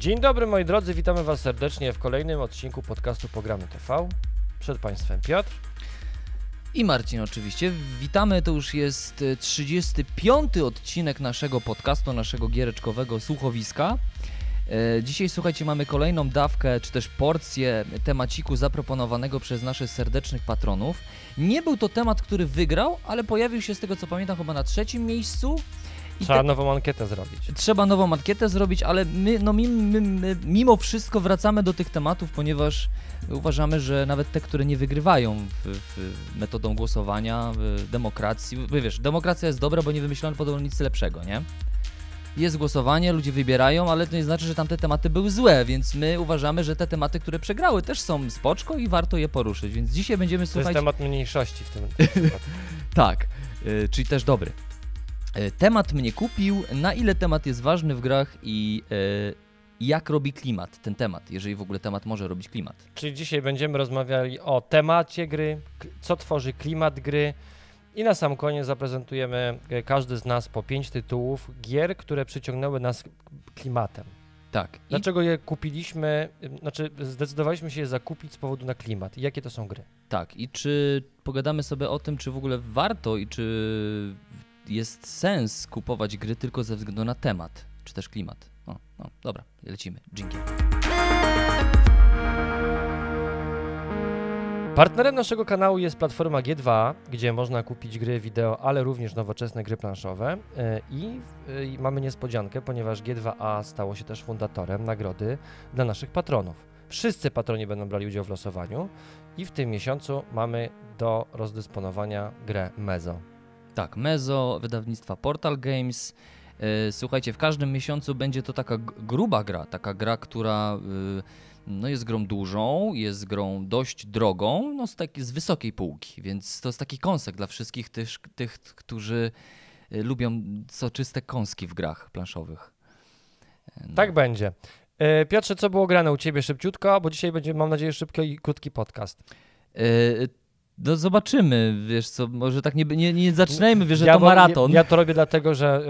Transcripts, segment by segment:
Dzień dobry moi drodzy, witamy Was serdecznie w kolejnym odcinku podcastu Programy TV. Przed Państwem Piotr. I Marcin oczywiście. Witamy, to już jest e, 35. odcinek naszego podcastu, naszego giereczkowego słuchowiska. E, Dzisiaj słuchajcie, mamy kolejną dawkę, czy też porcję temaciku zaproponowanego przez naszych serdecznych patronów. Nie był to temat, który wygrał, ale pojawił się z tego co pamiętam chyba na trzecim miejscu. Trzeba te- nową ankietę zrobić. Trzeba nową ankietę zrobić, ale my, no, my, my, my, mimo wszystko wracamy do tych tematów, ponieważ uważamy, że nawet te, które nie wygrywają w, w metodą głosowania, w demokracji, wiesz, demokracja jest dobra, bo nie wymyślono podobno nic lepszego, nie? Jest głosowanie, ludzie wybierają, ale to nie znaczy, że tamte tematy były złe, więc my uważamy, że te tematy, które przegrały też są spoczko i warto je poruszyć, więc dzisiaj będziemy To słuchać... jest temat mniejszości w tym. Tak, y, czyli też dobry. Y, temat mnie kupił, na ile temat jest ważny w grach i y, jak robi klimat ten temat, jeżeli w ogóle temat może robić klimat. Czyli dzisiaj będziemy rozmawiali o temacie gry, co tworzy klimat gry i na sam koniec zaprezentujemy e, każdy z nas po pięć tytułów gier, które przyciągnęły nas klimatem. Tak. I, Dlaczego je kupiliśmy, znaczy zdecydowaliśmy się je zakupić z powodu na klimat jakie to są gry? tak. I czy pogadamy sobie o tym, czy w ogóle warto i czy jest sens kupować gry tylko ze względu na temat, czy też klimat. O, no, dobra, lecimy. Dzięki. Partnerem naszego kanału jest platforma G2, gdzie można kupić gry wideo, ale również nowoczesne gry planszowe. E, I e, i mamy niespodziankę, ponieważ G2A stało się też fundatorem nagrody dla naszych patronów. Wszyscy patroni będą brali udział w losowaniu i w tym miesiącu mamy do rozdysponowania grę Mezo. Tak, Mezo, wydawnictwa Portal Games. E, Słuchajcie, w każdym miesiącu będzie to taka gruba gra, taka gra, która y, no jest grą dużą, jest grą dość drogą, no z, taki, z wysokiej półki, więc to jest taki kąsek dla wszystkich tych, tych którzy y, lubią soczyste kąski w grach planszowych. E, No. Tak będzie. Piotrze, co było grane u Ciebie szybciutko, bo dzisiaj będzie, mam nadzieję, szybki i krótki podcast. No zobaczymy, wiesz co, może tak nie, nie, nie zaczynajmy, wiesz, że Ja to maraton. Ja, ja to robię dlatego, że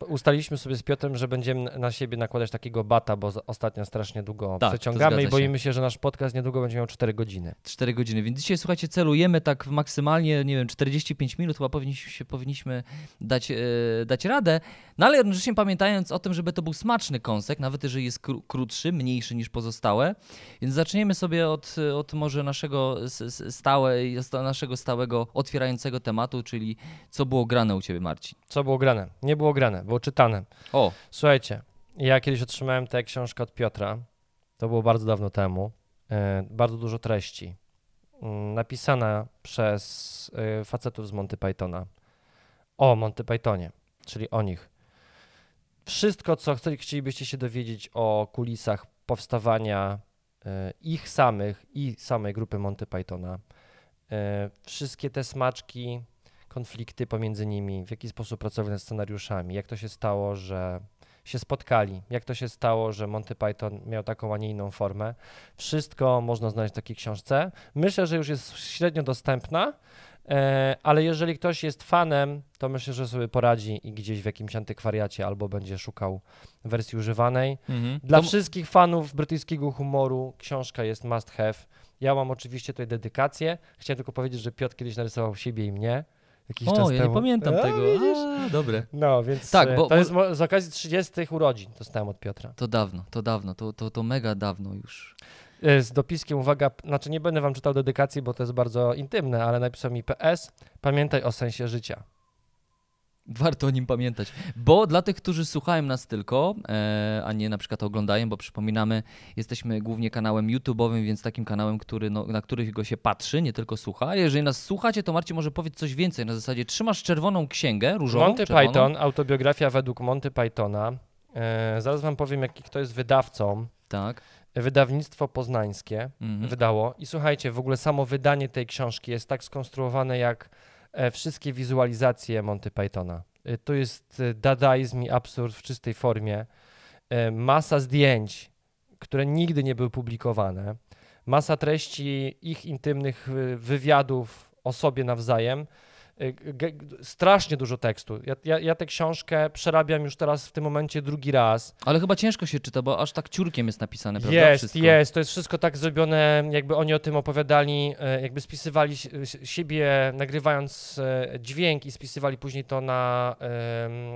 y, y, ustaliliśmy sobie z Piotrem, że będziemy na siebie nakładać takiego bata, bo ostatnio strasznie długo Tak, przeciągamy i zgadza się. boimy się, że nasz podcast niedługo będzie miał 4 godziny. 4 godziny. Więc dzisiaj, słuchajcie, celujemy tak w maksymalnie, nie wiem, 45 minut, chyba powinniśmy, powinniśmy dać, e, dać radę. No ale jednocześnie pamiętając o tym, żeby to był smaczny kąsek, nawet jeżeli jest kró- krótszy, mniejszy niż pozostałe. Więc zaczniemy sobie od, od może naszego s- stałe, naszego stałego otwierającego tematu, czyli co było grane u Ciebie, Marcin. Co było grane? Nie było grane, było czytane. O, Słuchajcie, ja kiedyś otrzymałem tę książkę od Piotra, to było bardzo dawno temu, e, bardzo dużo treści, mm, napisana przez e, facetów z Monty Pythona, o Monty Pythonie, czyli o nich. Wszystko, co chcielibyście się dowiedzieć o kulisach powstawania e, ich samych i samej grupy Monty Pythona, wszystkie te smaczki, konflikty pomiędzy nimi, w jaki sposób pracowali nad scenariuszami, jak to się stało, że się spotkali, jak to się stało, że Monty Python miał taką, a nie inną formę. Wszystko można znaleźć w takiej książce. Myślę, że już jest średnio dostępna, e, ale jeżeli ktoś jest fanem, to myślę, że sobie poradzi i gdzieś w jakimś antykwariacie albo będzie szukał wersji używanej. Dla To- wszystkich fanów brytyjskiego humoru książka jest must have. Ja mam oczywiście tutaj dedykację. Chciałem tylko powiedzieć, że Piotr kiedyś narysował siebie i mnie. Jakiś czas o ja temu. nie pamiętam A, tego. widzisz? A, dobre. No, więc Tak, tak, bo- to bo- jest z okazji 30 urodzin dostałem od Piotra. To dawno, to dawno, to, to, to mega dawno już. E, Z dopiskiem, uwaga, znaczy nie będę wam czytał dedykacji, bo to jest bardzo intymne, ale napisał mi PS, pamiętaj o sensie życia. Warto o nim pamiętać. Bo dla tych, którzy słuchają nas tylko, e, a nie na przykład oglądają, bo przypominamy, jesteśmy głównie kanałem YouTube'owym, więc takim kanałem, który, no, na którego się patrzy, nie tylko słucha. Jeżeli nas słuchacie, to Marcin może powiedzieć coś więcej. Na zasadzie trzymasz czerwoną księgę różową. Monty czerwoną. Python, autobiografia według Monty Pythona. E, zaraz wam powiem, jaki kto jest wydawcą. Tak. Wydawnictwo poznańskie Mhm. wydało. I słuchajcie, w ogóle samo wydanie tej książki jest tak skonstruowane jak wszystkie wizualizacje Monty Pythona. E, to jest e, dadaizm i absurd w czystej formie. E, masa zdjęć, które nigdy nie były publikowane. Masa treści ich intymnych e, wywiadów o sobie nawzajem. Y, strasznie dużo tekstu. Ja, ja, ja tę książkę przerabiam już teraz w tym momencie drugi raz. Ale chyba ciężko się czyta, bo aż tak ciurkiem jest napisane, prawda? Jest, Wszystko. jest. To jest wszystko tak zrobione, jakby oni o tym opowiadali, e, jakby spisywali si- siebie, nagrywając e, dźwięk i spisywali później to na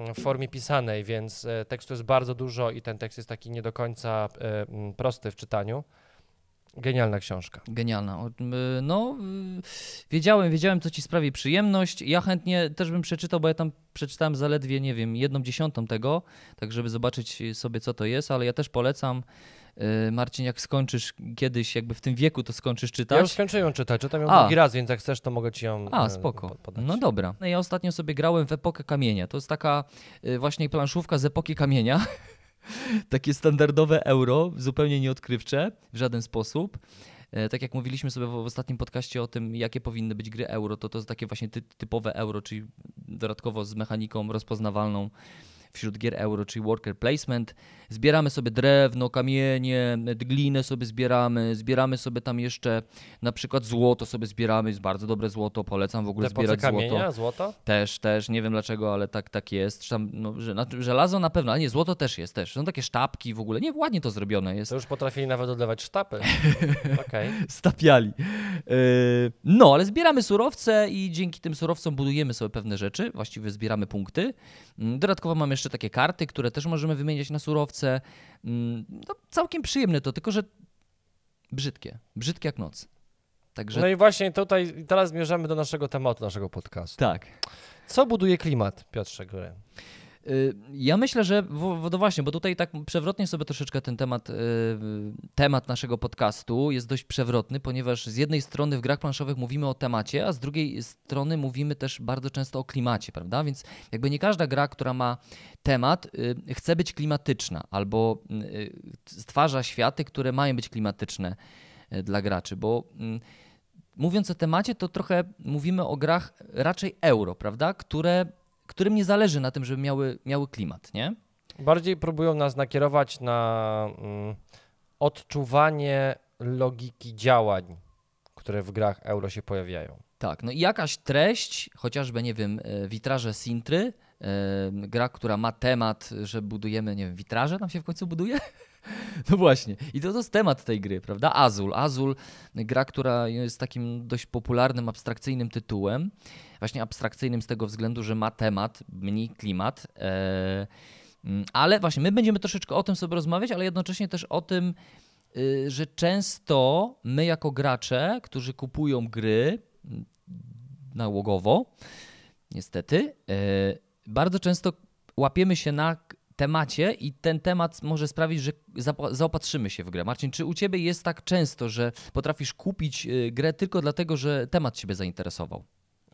em, formie pisanej, więc e, tekstu jest bardzo dużo i ten tekst jest taki nie do końca prosty w czytaniu. Genialna książka. Genialna. No, y, wiedziałem, wiedziałem, co ci sprawi przyjemność. Ja chętnie też bym przeczytał, bo ja tam przeczytałem zaledwie, nie wiem, jedną dziesiątą tego, tak żeby zobaczyć sobie, co to jest, ale ja też polecam. y, Marcin, jak skończysz kiedyś, jakby w tym wieku, to skończysz czytać. Ja już skończyłem ją czytać, czytam ją A. drugi raz, więc jak chcesz, to mogę ci ją A, e, spoko. po- podać. No dobra. No Ja ostatnio sobie grałem w Epokę Kamienia. To jest taka y, właśnie planszówka z Epoki Kamienia. Takie standardowe euro, zupełnie nieodkrywcze w żaden sposób. E, Tak jak mówiliśmy sobie w ostatnim podcaście o tym, jakie powinny być gry euro, to to jest takie właśnie ty, typowe euro, czyli dodatkowo z mechaniką rozpoznawalną wśród gier euro, czyli worker placement. Zbieramy sobie drewno, kamienie, glinę sobie zbieramy, zbieramy sobie tam jeszcze na przykład złoto sobie zbieramy, jest bardzo dobre złoto, polecam w ogóle Te zbierać złoto. kamienia, złoto? Też, też, nie wiem dlaczego, ale tak, tak jest. Tam, no, że, żelazo na pewno, ale nie, złoto też jest, też. Są takie sztabki w ogóle, nie, ładnie to zrobione jest. To już potrafili nawet odlewać sztapy. Okej. Stapiali. Yy, no, ale zbieramy surowce i dzięki tym surowcom budujemy sobie pewne rzeczy, właściwie zbieramy punkty. Mm, Dodatkowo mamy jeszcze takie karty, które też możemy wymieniać na surowce. Mm, No, całkiem przyjemne to, tylko że brzydkie. Brzydkie jak noc. Także No i właśnie tutaj, teraz zmierzamy do naszego tematu, naszego podcastu. tak. Co buduje klimat, Piotrze Góry? Y, Ja myślę, że w, no właśnie, bo tutaj tak przewrotnie sobie troszeczkę ten temat, y, temat naszego podcastu jest dość przewrotny, ponieważ z jednej strony w grach planszowych mówimy o temacie, a z drugiej strony mówimy też bardzo często o klimacie, prawda? Więc jakby nie każda gra, która ma temat, y, chce być klimatyczna albo stwarza światy, które mają być klimatyczne dla graczy, bo mm, mówiąc o temacie, to trochę mówimy o grach raczej euro, prawda? Które, którym nie zależy na tym, żeby miały, miały klimat, nie? Bardziej próbują nas nakierować na mm, odczuwanie logiki działań, które w grach euro się pojawiają. Tak, no i jakaś treść, chociażby, nie wiem, e, witraże Sintry, e, gra, która ma temat, że budujemy, nie wiem, witraże nam się w końcu buduje? No właśnie. I to, to jest temat tej gry, prawda? Azul. Azul, gra, która jest takim dość popularnym, abstrakcyjnym tytułem. Właśnie abstrakcyjnym z tego względu, że ma temat, mniej klimat. E, mm, ale właśnie my będziemy troszeczkę o tym sobie rozmawiać, ale jednocześnie też o tym, y, że często my jako gracze, którzy kupują gry mm, nałogowo, niestety, y, bardzo często łapiemy się na temacie i ten temat może sprawić, że zaopatrzymy się w grę. Marcin, czy u ciebie jest tak często, że potrafisz kupić y, grę tylko dlatego, że temat ciebie zainteresował?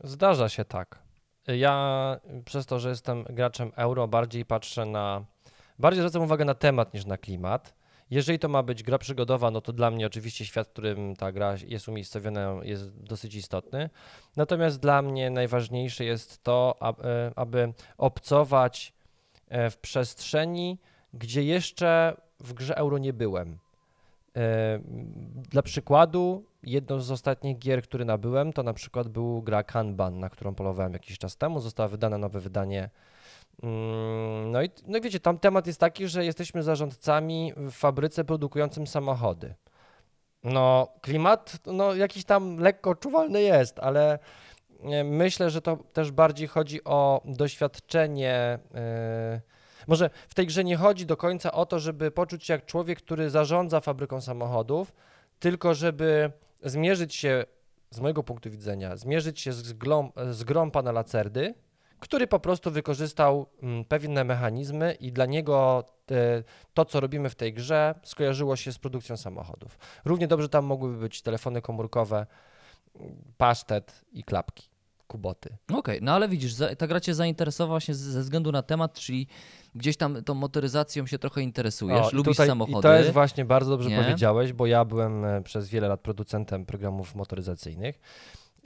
Zdarza się tak. Ja przez to, że jestem graczem euro, bardziej patrzę na. Bardziej zwracam uwagę na temat niż na klimat. Jeżeli to ma być gra przygodowa, no to dla mnie oczywiście świat, w którym ta gra jest umiejscowiona, jest dosyć istotny. Natomiast dla mnie najważniejsze jest to, aby, aby obcować e, w przestrzeni, gdzie jeszcze w grze euro nie byłem. E, Dla przykładu, jedną z ostatnich gier, które nabyłem, to na przykład był gra Kanban, na którą polowałem jakiś czas temu. Zostało wydane nowe wydanie. Mm, No i, no i wiecie, tam temat jest taki, że jesteśmy zarządcami w fabryce produkującym samochody. No, klimat, no jakiś tam lekko czuwalny jest, ale e, myślę, że to też bardziej chodzi o doświadczenie. e, Może w tej grze nie chodzi do końca o to, żeby poczuć się jak człowiek, który zarządza fabryką samochodów, tylko żeby zmierzyć się, z mojego punktu widzenia, zmierzyć się z, glą, z grą pana Lacerdy, który po prostu wykorzystał mm, pewne mechanizmy i dla niego to, co robimy w tej grze, skojarzyło się z produkcją samochodów. Równie dobrze tam mogłyby być telefony komórkowe, pasztet i klapki, kuboty. Okej, no ale widzisz, ta gra cię zainteresowała właśnie z- ze względu na temat, czyli gdzieś tam tą motoryzacją się trochę interesujesz, O, lubisz tutaj- samochody. I to jest właśnie bardzo dobrze Nie? powiedziałeś, bo ja byłem e, przez wiele lat producentem programów motoryzacyjnych.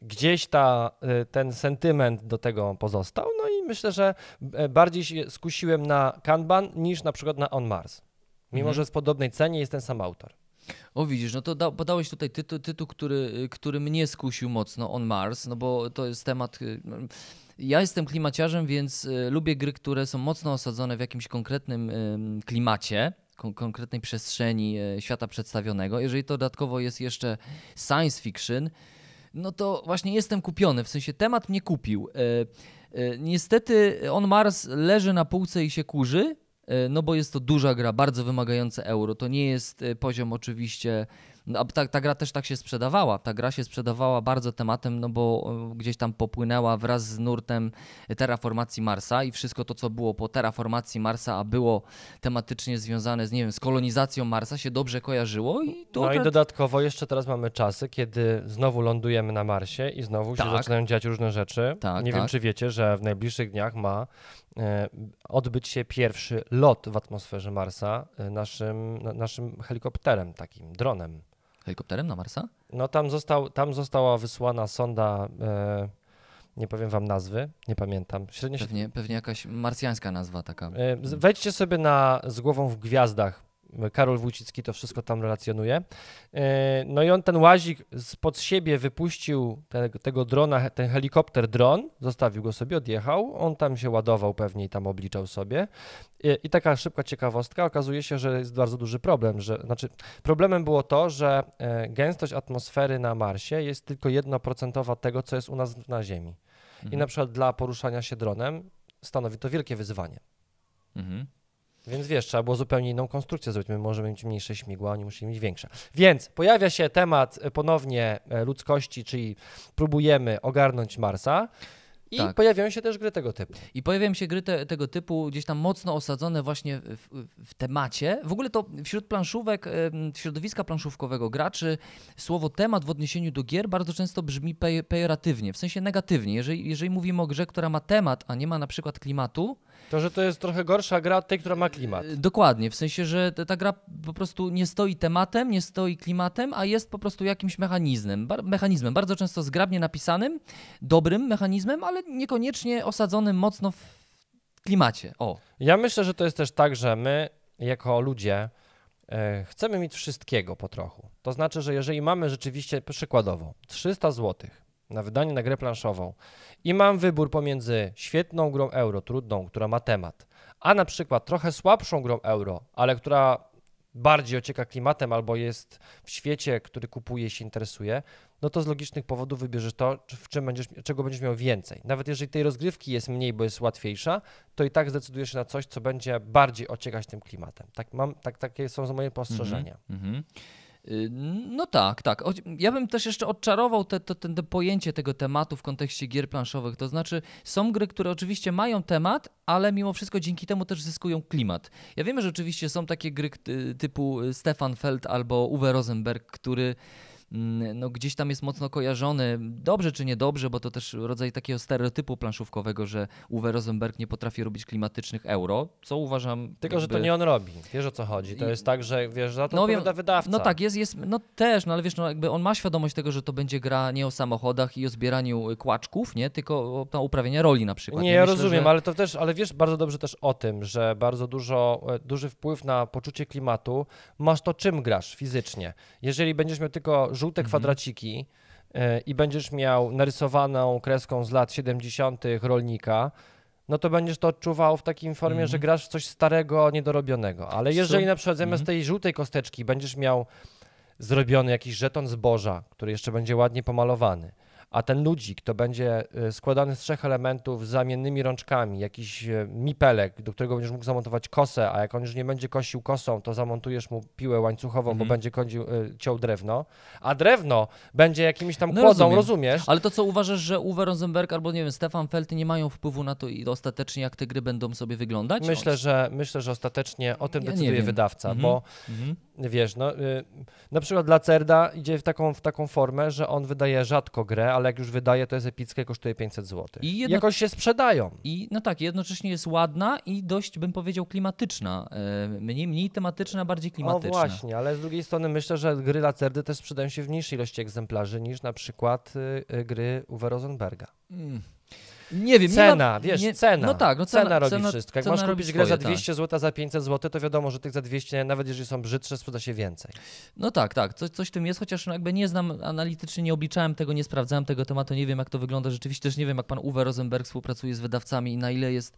Gdzieś ta, e, ten sentyment do tego pozostał, no i myślę, że e, bardziej się skusiłem na Kanban niż na przykład na On Mars. Mimo, Mhm. że w podobnej cenie jest ten sam autor. O widzisz, no to da, podałeś tutaj tytuł, tytuł który, który mnie skusił mocno, On Mars, no bo to jest temat... y, Ja jestem klimaciarzem, więc y, lubię gry, które są mocno osadzone w jakimś konkretnym ym, klimacie, kon- konkretnej przestrzeni y, świata przedstawionego. Jeżeli to dodatkowo jest jeszcze science fiction, no to właśnie jestem kupiony, w sensie temat mnie kupił. Niestety On Mars leży na półce i się kurzy, no bo jest to duża gra, bardzo wymagające euro. To nie jest e, poziom oczywiście. No, ta, ta gra też tak się sprzedawała. Ta gra się sprzedawała bardzo tematem, no bo e, gdzieś tam popłynęła wraz z nurtem terraformacji Marsa i wszystko to, co było po terraformacji Marsa, a było tematycznie związane z, nie wiem, z kolonizacją Marsa, się dobrze kojarzyło i to No i te- dodatkowo jeszcze teraz mamy czasy, kiedy znowu lądujemy na Marsie i znowu się Tak. zaczynają dziać różne rzeczy. Tak, Nie wiem, tak. czy wiecie, że w najbliższych dniach ma e, odbyć się pierwszy lot w atmosferze Marsa e, naszym, na, naszym helikopterem, takim dronem. Helikopterem na Marsa? No tam, został, tam została wysłana sonda, e, nie powiem wam nazwy, nie pamiętam. Średnio się Pewnie, pewnie jakaś marsjańska nazwa taka. E, Wejdźcie sobie na Z głową w gwiazdach. Karol Wójcicki to wszystko tam relacjonuje. E, No i on ten łazik spod siebie wypuścił te, tego drona, ten helikopter dron, zostawił go sobie, odjechał. On tam się ładował pewnie i tam obliczał sobie. I, I taka szybka ciekawostka, okazuje się, że jest bardzo duży problem. Że, znaczy, problemem było to, że e, gęstość atmosfery na Marsie jest tylko 1% tego, co jest u nas na Ziemi. I Mhm. na przykład dla poruszania się dronem stanowi to wielkie wyzwanie. Mhm. Więc wiesz, trzeba było zupełnie inną konstrukcję zrobić. My możemy mieć mniejsze śmigła, oni muszą mieć większe. Więc pojawia się temat e, ponownie e, ludzkości, czyli próbujemy ogarnąć Marsa. I Tak. pojawiają się też gry tego typu. I pojawiają się gry te, tego typu, gdzieś tam mocno osadzone właśnie w, w temacie. W ogóle to wśród planszówek, środowiska planszówkowego graczy, słowo temat w odniesieniu do gier bardzo często brzmi pe pejoratywnie, w sensie negatywnie. Jeżeli, jeżeli mówimy o grze, która ma temat, a nie ma na przykład klimatu, To, że to jest trochę gorsza gra od tej, która ma klimat. e, dokładnie, w sensie, że ta, gra po prostu nie stoi tematem, nie stoi klimatem, a jest po prostu jakimś mechanizmem. Mechanizmem, bardzo często zgrabnie napisanym, dobrym mechanizmem, ale niekoniecznie osadzonym mocno w klimacie. O. Ja myślę, że to jest też tak, że my jako ludzie e, chcemy mieć wszystkiego po trochu. To znaczy, że jeżeli mamy rzeczywiście przykładowo 300 zł na wydanie na grę planszową i mam wybór pomiędzy świetną grą euro, trudną, która ma temat, a na przykład trochę słabszą grą euro, ale która bardziej ocieka klimatem albo jest w świecie, który kupuje i się interesuje, no to z logicznych powodów wybierzesz to, w czym będziesz, czego będziesz miał więcej. Nawet jeżeli tej rozgrywki jest mniej, bo jest łatwiejsza, to i tak zdecydujesz się na coś, co będzie bardziej ociekać tym klimatem. Tak mam, tak, takie są moje postrzeżenia. Mhm. Y, No tak, tak. Ja bym też jeszcze odczarował te, te, te, pojęcie tego tematu w kontekście gier planszowych. To znaczy, są gry, które oczywiście mają temat, ale mimo wszystko dzięki temu też zyskują klimat. Ja wiem, że oczywiście są takie gry y, typu Stefan Feld albo Uwe Rosenberg, który no, gdzieś tam jest mocno kojarzony, dobrze czy niedobrze, bo to też rodzaj takiego stereotypu planszówkowego, że Uwe Rosenberg nie potrafi robić klimatycznych euro, co uważam... Tylko, że to jakby- nie on robi. Wiesz o co chodzi. To I- jest tak, że wiesz, za to No wiem, wydawca. No tak, jest, jest, no też, no ale wiesz, no jakby on ma świadomość tego, że to będzie gra nie o samochodach i o zbieraniu y, kłaczków, nie, tylko o o uprawienie roli na przykład. Nie, I ja myślę, rozumiem, że- ale to też, ale wiesz bardzo dobrze też o tym, że bardzo dużo, e, duży wpływ na poczucie klimatu masz to, czym grasz fizycznie. Jeżeli będziesz miał tylko żółte Mhm. kwadraciki e, i będziesz miał narysowaną kreską z lat 70. rolnika, no to będziesz to odczuwał w takim formie, że Mhm. grasz w coś starego, niedorobionego. Ale jeżeli na przykład zamiast Mhm. tej żółtej kosteczki będziesz miał zrobiony jakiś żeton zboża, który jeszcze będzie ładnie pomalowany, a ten ludzik to będzie y, składany z trzech elementów z zamiennymi rączkami, jakiś y, mipelek, do którego będziesz mógł zamontować kosę, a jak on już nie będzie kosił kosą, to zamontujesz mu piłę łańcuchową, bo Mhm. będzie kądził, y, ciął drewno, a drewno będzie jakimś tam No kłodą, rozumiem. rozumiesz? Ale to co uważasz, że Uwe Rosenberg albo nie wiem, Stefan Felty nie mają wpływu na to i ostatecznie jak te gry będą sobie wyglądać? Myślę, że myślę, że ostatecznie o tym Ja decyduje wydawca, Mhm. bo Mhm. Wiesz, no, y, na przykład dla Cerda idzie w taką, w taką formę, że on wydaje rzadko grę, ale jak już wydaje, to jest epickie, kosztuje 500 zł. I jedno- Jakoś się sprzedają. I no tak, jednocześnie jest ładna i dość, bym powiedział, klimatyczna. E, Mniej, mniej tematyczna, bardziej klimatyczna. O właśnie, ale z drugiej strony myślę, że gry Lacerdy też sprzedają się w mniejszej ilości egzemplarzy niż na przykład y, y, gry Uwe Rosenberga. Mm. Nie wiem, nie Cena, ma, wiesz, nie, cena. No tak, no cena, cena, robi cena, wszystko. Jak masz kupić grę za swoje, tak. 200 zł, za 500 zł, to wiadomo, że tych za 200, nawet jeżeli są brzydsze, sprzeda się więcej. No tak, tak, coś, coś w tym jest, chociaż no jakby nie znam analitycznie, nie obliczałem tego, nie sprawdzałem tego tematu, nie wiem jak to wygląda rzeczywiście, też nie wiem jak pan Uwe Rosenberg współpracuje z wydawcami i na ile jest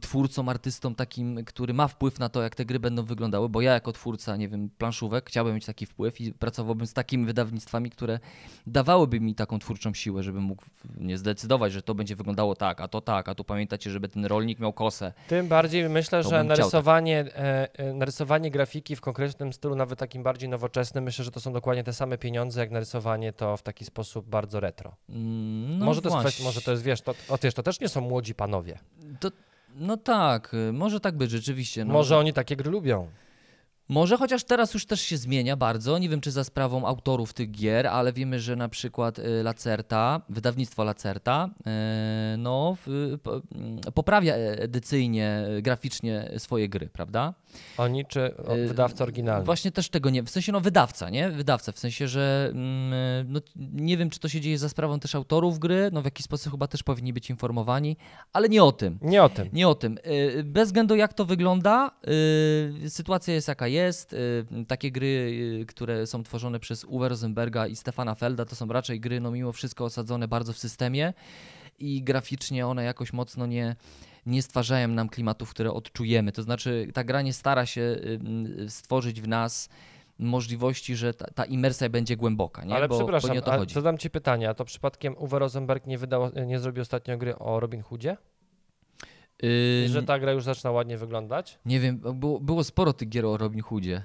twórcą, artystą takim, który ma wpływ na to, jak te gry będą wyglądały, bo ja jako twórca, nie wiem, planszówek chciałbym mieć taki wpływ i pracowałbym z takimi wydawnictwami, które dawałyby mi taką twórczą siłę, żebym mógł nie zdecydować, że to będzie wyglądało tak, a to tak, a tu pamiętacie, żeby ten rolnik miał kosę. Tym bardziej myślę, To że narysowanie, e, narysowanie grafiki w konkretnym stylu, nawet takim bardziej nowoczesnym, myślę, że to są dokładnie te same pieniądze, jak narysowanie to w taki sposób bardzo retro. Mm, No może, to jest może to jest, wiesz, to, o, wiesz, to też nie są młodzi panowie. To, no tak, może tak być rzeczywiście. No. Może oni takie gry lubią. Może, chociaż teraz już też się zmienia bardzo. Nie wiem, czy za sprawą autorów tych gier, ale wiemy, że na przykład y, Lacerta, wydawnictwo Lacerta, y, no, mm, poprawia edycyjnie, y, graficznie swoje gry, prawda? Oni czy Y, wydawca oryginalny. Właśnie też tego nie, w sensie no wydawca, nie? Wydawca, w sensie, że mm, no, nie wiem, czy to się dzieje za sprawą też autorów gry, no w jakiś sposób chyba też powinni być informowani, ale nie o tym. Nie o tym. Nie o tym. Y, Bez względu jak to wygląda, y, sytuacja jest jaka jest. Y, Takie gry, y, które są tworzone przez Uwe Rosenberga i Stefana Felda, to są raczej gry, no mimo wszystko osadzone bardzo w systemie i graficznie one jakoś mocno nie, nie stwarzają nam klimatów, które odczujemy. To znaczy ta gra nie stara się y, stworzyć w nas możliwości, że ta, ta imersja będzie głęboka, nie? Ale bo, przepraszam, bo nie o to a chodzi. zadam ci pytanie, a to przypadkiem Uwe Rosenberg nie, wydał, nie zrobił ostatnio gry o Robin Hoodzie? Y, I że ta gra już zaczyna ładnie wyglądać? Nie wiem, było, było sporo tych gier o Robin Hoodzie.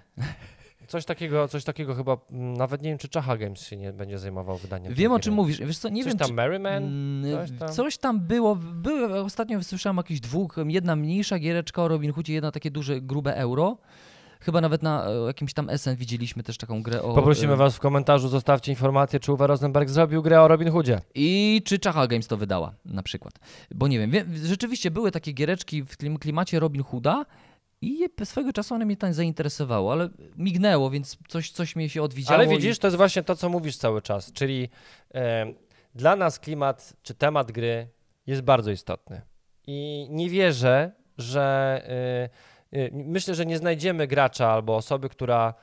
Coś takiego, coś takiego chyba, mm, nawet nie wiem, czy Czacha Games się nie będzie zajmował wydaniem Wiem o czym mówisz. Wiesz co, nie coś wiem, tam czy... Merryman? Mm, Coś tam? Coś tam było. Były, ostatnio słyszałem jakieś dwóch, jedna mniejsza giereczka o Robin Hoodzie, jedna takie duże, grube euro. Chyba nawet na e, jakimś tam SN widzieliśmy też taką grę o... Poprosimy e, was w komentarzu, zostawcie informację, czy Uwe Rosenberg zrobił grę o Robin Hoodzie. I czy Czacha Games to wydała na przykład. Bo nie wiem, rzeczywiście były takie giereczki w klim- klimacie Robin Hooda i je- swego czasu one mnie tam zainteresowały, ale mignęło, więc coś, coś mnie się odwidziało. Ale i- widzisz, to jest właśnie to, co mówisz cały czas, czyli e, dla nas klimat czy temat gry jest bardzo istotny. I nie wierzę, że e, myślę, że nie znajdziemy gracza albo osoby, która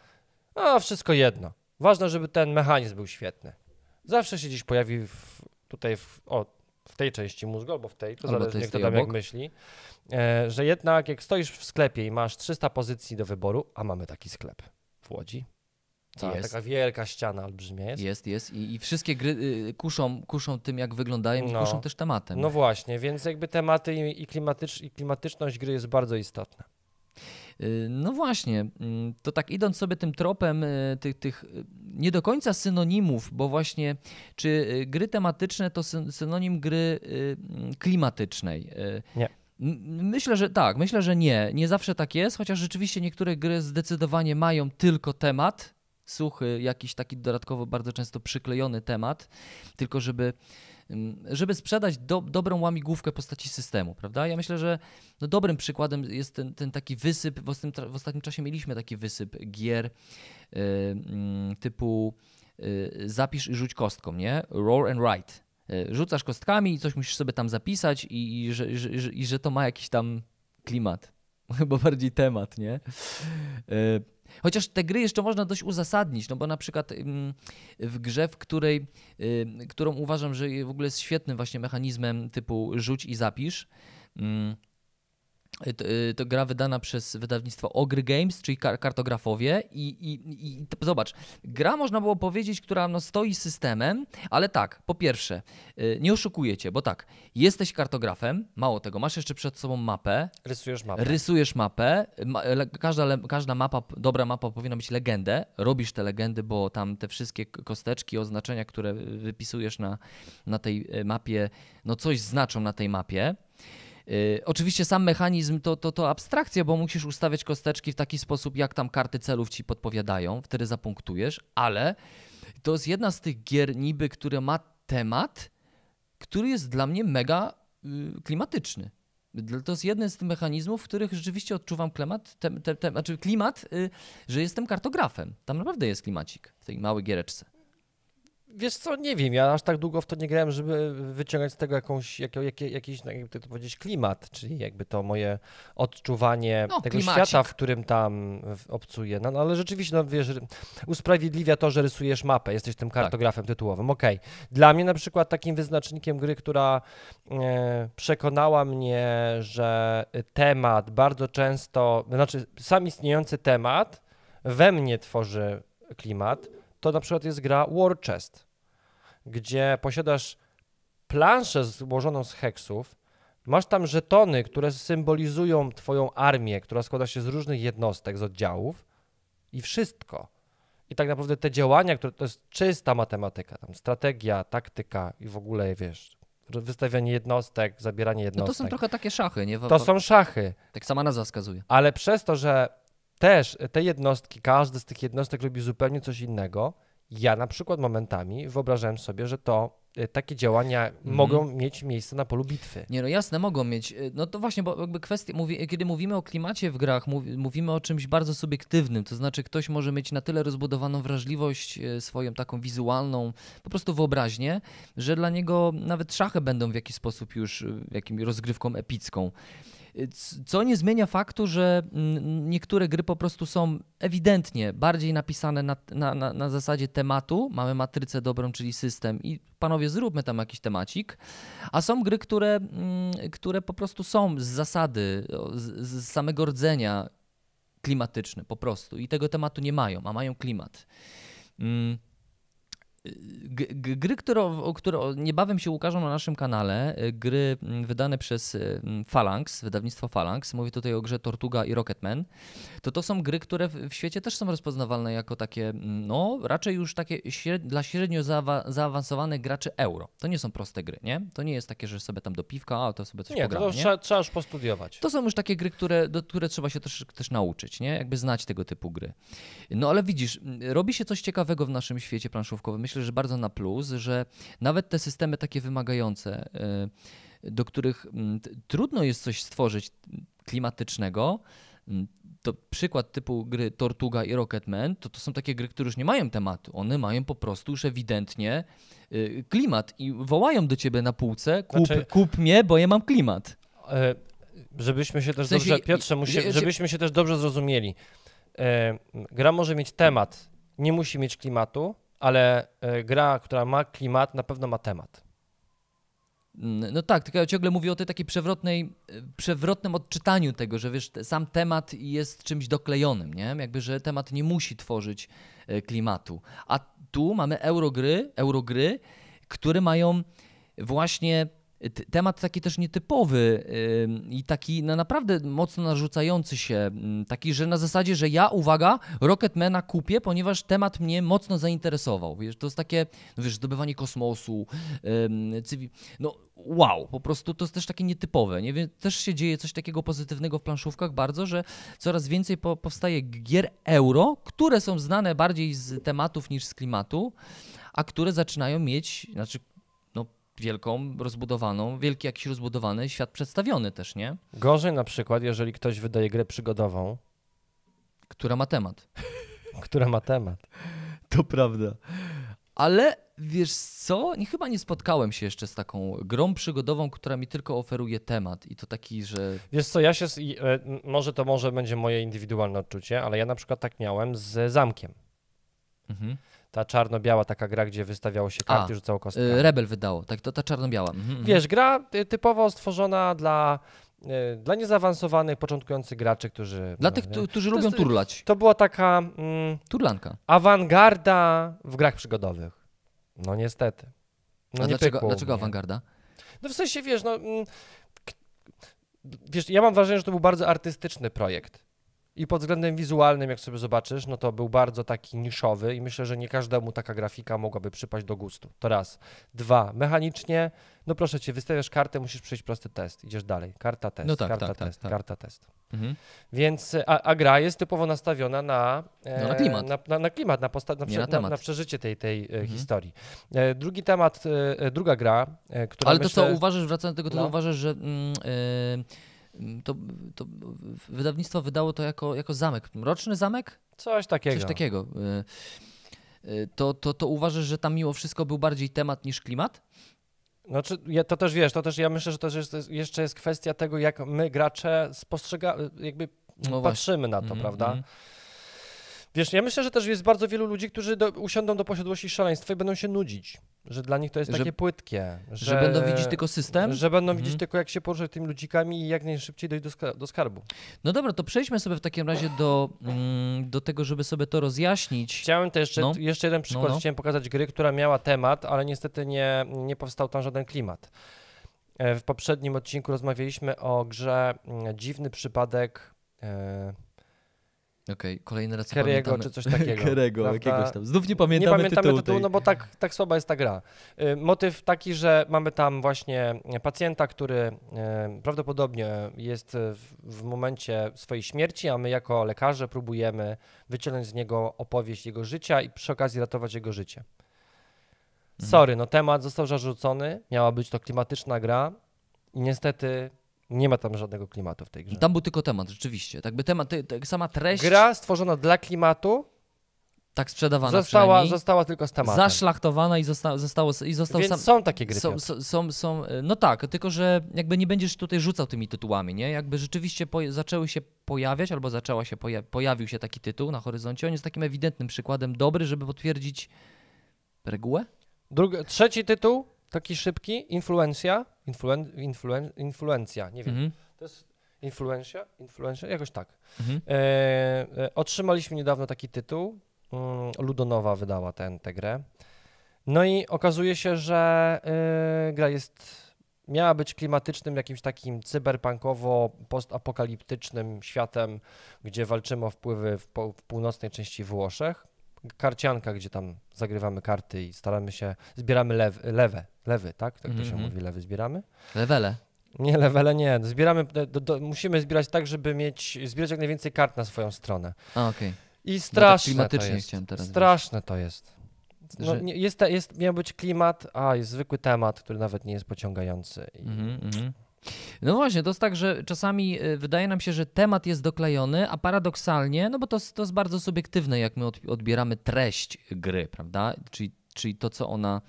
a wszystko jedno. Ważne, żeby ten mechanizm był świetny. Zawsze się gdzieś pojawi w, tutaj w, o, w tej części mózgu albo w tej, to Albo zależy kto tam jak myśli, e, że jednak jak stoisz w sklepie i masz 300 pozycji do wyboru, a mamy taki sklep w Łodzi, Cała Jest. taka wielka ściana olbrzymia jest. Jest, jest. I, i wszystkie gry y, kuszą, kuszą tym, jak wyglądają i No. kuszą też tematem. No właśnie, więc jakby tematy i, i, klimatycz, i klimatyczność gry jest bardzo istotna. Y, No właśnie, mm, to tak idąc sobie tym tropem y, tych, tych y, nie do końca synonimów, bo właśnie czy gry tematyczne to syn- synonim gry klimatycznej? Nie. Myślę, że tak, myślę, że nie. Nie zawsze tak jest, chociaż rzeczywiście niektóre gry zdecydowanie mają tylko temat, suchy, jakiś taki dodatkowo bardzo często przyklejony temat, tylko żeby, żeby sprzedać do, dobrą łamigłówkę postaci systemu, prawda? Ja myślę, że no dobrym przykładem jest ten, ten taki wysyp, w w ostatnim czasie mieliśmy taki wysyp gier y, mm, typu y, zapisz i rzuć kostką, nie? Roll and write. Y, Rzucasz kostkami i coś musisz sobie tam zapisać i, i, że, że, i że to ma jakiś tam klimat. Chyba bardziej temat, nie? Chociaż te gry jeszcze można dość uzasadnić, no bo na przykład w grze, w której, którą uważam, że w ogóle jest świetnym właśnie mechanizmem typu rzuć i zapisz, to, y, to gra wydana przez wydawnictwo Ogry Games, czyli kar- kartografowie i, i, i to, zobacz, gra można było powiedzieć, która no, stoi systemem, ale tak, po pierwsze, y, nie oszukuję cię, bo tak, jesteś kartografem, mało tego, masz jeszcze przed sobą mapę, Rysujesz mapę. Rysujesz mapę. Ma, le, każda, le, każda mapa, dobra mapa powinna mieć legendę. Robisz te legendy, bo tam te wszystkie kosteczki, oznaczenia, które wypisujesz na, na tej mapie, no coś znaczą na tej mapie. Yy, oczywiście sam mechanizm to, to, to abstrakcja, bo musisz ustawiać kosteczki w taki sposób, jak tam karty celów ci podpowiadają, wtedy zapunktujesz, ale to jest jedna z tych gier niby, które ma temat, który jest dla mnie mega y, klimatyczny. To jest jeden z tych mechanizmów, w których rzeczywiście odczuwam klimat, te, te, te, znaczy klimat, y, że jestem kartografem. Tam naprawdę jest klimacik w tej małej giereczce. Wiesz co, nie wiem, ja aż tak długo w to nie grałem, żeby wyciągać z tego jakąś, jak, jak, jakiś, no, jakby to powiedzieć, klimat, czyli jakby to moje odczuwanie No, tego klimacik. świata, w którym tam obcuję. No, no ale rzeczywiście, no wiesz, usprawiedliwia to, że rysujesz mapę, jesteś tym kartografem tytułowym, okej. Dla mnie na przykład takim wyznacznikiem gry, która e, przekonała mnie, że temat bardzo często, znaczy sam istniejący temat we mnie tworzy klimat, to na przykład jest gra War Chest, gdzie posiadasz planszę złożoną z heksów, masz tam żetony, które symbolizują twoją armię, która składa się z różnych jednostek, z oddziałów i wszystko. I tak naprawdę te działania, które to jest czysta matematyka, tam strategia, taktyka i w ogóle, wiesz, wystawianie jednostek, zabieranie No jednostek. to są trochę takie szachy, nie? To są szachy, Tak sama nazwa wskazuje. ale przez to, że też te jednostki, każdy z tych jednostek robi zupełnie coś innego, ja na przykład momentami wyobrażałem sobie, że to y, takie działania mogą mieć miejsce na polu bitwy. Nie no jasne, mogą mieć. Y, No to właśnie, bo jakby kwestia, mówi, kiedy mówimy o klimacie w grach, mówi, mówimy o czymś bardzo subiektywnym, to znaczy ktoś może mieć na tyle rozbudowaną wrażliwość y, swoją taką wizualną, po prostu wyobraźnię, że dla niego nawet szachy będą w jakiś sposób już jakimś rozgrywką epicką. Co nie zmienia faktu, że mm, niektóre gry po prostu są ewidentnie bardziej napisane na, na, na, na zasadzie tematu. Mamy matrycę dobrą, czyli system i panowie zróbmy tam jakiś temacik. A są gry, które, mm, które po prostu są z zasady, z, z samego rdzenia klimatyczne po prostu i tego tematu nie mają, a mają klimat. Mm. Gry, które, które niebawem się ukażą na naszym kanale, y, gry mm, wydane przez y, mm, Phalanx, wydawnictwo Phalanx, mówię tutaj o grze Tortuga i Rocketman, to to są gry, które w, świecie też są rozpoznawalne jako takie, mm, no raczej już takie dla średnio zaawa, zaawansowanych graczy euro. To nie są proste gry, nie? To nie jest takie, że sobie tam do piwka, a to sobie coś Nie, pogramy, to nie? trzeba, trzeba już postudiować. To są już takie gry, które, do, które trzeba się też, też nauczyć, nie? Jakby znać tego typu gry. No ale widzisz, robi się coś ciekawego w naszym świecie planszówkowym. Myślę, że bardzo na plus, że nawet te systemy takie wymagające, y, do których mm, trudno jest coś stworzyć klimatycznego, mm, to przykład typu gry Tortuga i Rocketman, to to są takie gry, które już nie mają tematu. One mają po prostu już ewidentnie y, klimat i wołają do ciebie na półce, kup, Znaczy- kup mnie, bo ja mam klimat. E, żebyśmy się też W sensie- dobrze, Piotrze, żebyśmy się też dobrze zrozumieli. E, gra może mieć temat, nie musi mieć klimatu, ale e, gra, która ma klimat, na pewno ma temat. Mm, No tak, tylko ja ciągle mówię o tej takiej przewrotnej, y, przewrotnym odczytaniu tego, że wiesz, sam temat jest czymś doklejonym, nie? Jakby, że temat nie musi tworzyć e, klimatu. A tu mamy eurogry, eurogry, które mają właśnie temat taki też nietypowy i taki no naprawdę mocno narzucający się, taki, że na zasadzie, że ja, uwaga, Rocketmana kupię, ponieważ temat mnie mocno zainteresował. Wiesz, to jest takie, no wiesz, zdobywanie kosmosu, cywi- no wow, po prostu to jest też takie nietypowe. Nie też się dzieje coś takiego pozytywnego w planszówkach bardzo, że coraz więcej po, powstaje gier euro, które są znane bardziej z tematów niż z klimatu, a które zaczynają mieć, znaczy wielką, rozbudowaną, wielki jakiś rozbudowany świat przedstawiony też, nie? Gorzej na przykład, jeżeli ktoś wydaje grę przygodową, Która ma temat. która ma temat. To prawda. Ale wiesz co? Nie, chyba nie spotkałem się jeszcze z taką grą przygodową, która mi tylko oferuje temat i to taki, że Wiesz co, ja się, e, może to może będzie moje indywidualne odczucie, ale ja na przykład tak miałem z Zamkiem. mhm. Ta czarno-biała taka gra, gdzie wystawiało się karty A, rzucało kostkami. Y, Rebel wydało, tak, to ta czarno-biała. Mhm, mhm. Wiesz, gra y, typowo stworzona dla, y, dla niezaawansowanych, początkujących graczy, którzy... Dla no, tych, nie? którzy lubią jest- turlać. To była taka mm, Turlanka. awangarda w grach przygodowych. No niestety. No nie dlaczego, pykło dlaczego awangarda? No w sensie, wiesz, no... mm, Wiesz, ja mam wrażenie, że to był bardzo artystyczny projekt. I pod względem wizualnym, jak sobie zobaczysz, no to był bardzo taki niszowy i myślę, że nie każdemu taka grafika mogłaby przypaść do gustu. To raz. Dwa, mechanicznie, no proszę cię, wystawiasz kartę, musisz przejść prosty test. Idziesz dalej. Karta, test, No tak, karta, tak, tak, test, tak. karta, test. Mhm. Więc, a, a gra jest typowo nastawiona na, e, No, na klimat. Na, na, na klimat, na, posta- na, prze- na na, przeżycie tej, tej e, Mhm. historii. E, drugi temat, e, e, druga gra, e, która Ale to myślę, co, uważasz, wracając do tego, to No. uważasz, że mm, to, to wydawnictwo wydało to jako, jako zamek. Mroczny zamek? Coś takiego. Coś takiego. Y, y, to, to, to uważasz, że tam mimo wszystko był bardziej temat niż klimat? Znaczy, ja, to też wiesz, to też ja myślę, że to jest, jeszcze jest kwestia tego, jak my gracze spostrzegamy, jakby No patrzymy na to, Mhm, prawda? Wiesz, ja myślę, że też jest bardzo wielu ludzi, którzy do, usiądą do posiadłości szaleństwa i będą się nudzić, że dla nich to jest Że- takie płytkie. Że, Że będą widzieć tylko system? Że będą Mhm. widzieć tylko, jak się poruszać tymi ludzikami i jak najszybciej dojść do, do skarbu. No dobra, to przejdźmy sobie w takim razie do, mm, do tego, żeby sobie to rozjaśnić. Chciałem też jeszcze, No. jeszcze jeden przykład, No, no. chciałem pokazać gry, która miała temat, ale niestety nie, nie powstał tam żaden klimat. E, W poprzednim odcinku rozmawialiśmy o grze mm, Dziwny Przypadek e, Okej, kolejny raz pamiętamy. czy coś takiego. Prawda? jakiegoś tam. Znów nie Nie pamiętamy, pamiętamy tytułu, tytułu, tej- no bo tak, tak słaba jest ta gra. Y, Motyw taki, że mamy tam właśnie pacjenta, który y, prawdopodobnie jest w, w momencie swojej śmierci, a my jako lekarze próbujemy wyciągnąć z niego opowieść jego życia i przy okazji ratować jego życie. Mhm. Sorry, no temat został zarzucony, miała być to klimatyczna gra i niestety nie ma tam żadnego klimatu w tej grze. Tam był tylko temat, rzeczywiście. Tak by temat, te, te, sama treść Gra stworzona dla klimatu tak sprzedawana została, została tylko z tematem. zaszlachtowana i, zosta, zostało, i został Więc sam... są takie gry. Są, są, są, są, no tak, tylko że jakby nie będziesz tutaj rzucał tymi tytułami, nie? Jakby rzeczywiście poja- zaczęły się pojawiać, albo zaczęła się poja- pojawił się taki tytuł na horyzoncie. On jest takim ewidentnym przykładem dobry, żeby potwierdzić regułę. Drugi, trzeci tytuł, taki szybki, influencja, influen, influen, influencja, nie wiem, Mhm. to jest influencja, influencja, jakoś tak. Mhm. E, e, otrzymaliśmy niedawno taki tytuł, mm, Ludonowa wydała ten, tę grę. No i okazuje się, że e, gra jest, miała być klimatycznym, jakimś takim cyberpunkowo-postapokaliptycznym światem, gdzie walczymy o wpływy w, po, w północnej części Włoszech. Karcianka, gdzie tam zagrywamy karty i staramy się, zbieramy lew, lewe, lewy, tak? Tak to się Mhm. mówi, lewy zbieramy? Levele. Nie, levele nie. Zbieramy, do, do, musimy zbierać tak, żeby mieć, zbierać jak najwięcej kart na swoją stronę. A, okej. I straszne to klimatycznie jest. chciałem teraz straszne to jest. No, Że- nie, jest, jest. Miał być klimat, a jest zwykły temat, który nawet nie jest pociągający. I, Mhm, mhm. No właśnie, to jest tak, że czasami y, wydaje nam się, że temat jest doklejony, a paradoksalnie, no bo to, to jest bardzo subiektywne, jak my od- odbieramy treść gry, prawda? Czyli, czyli to, co ona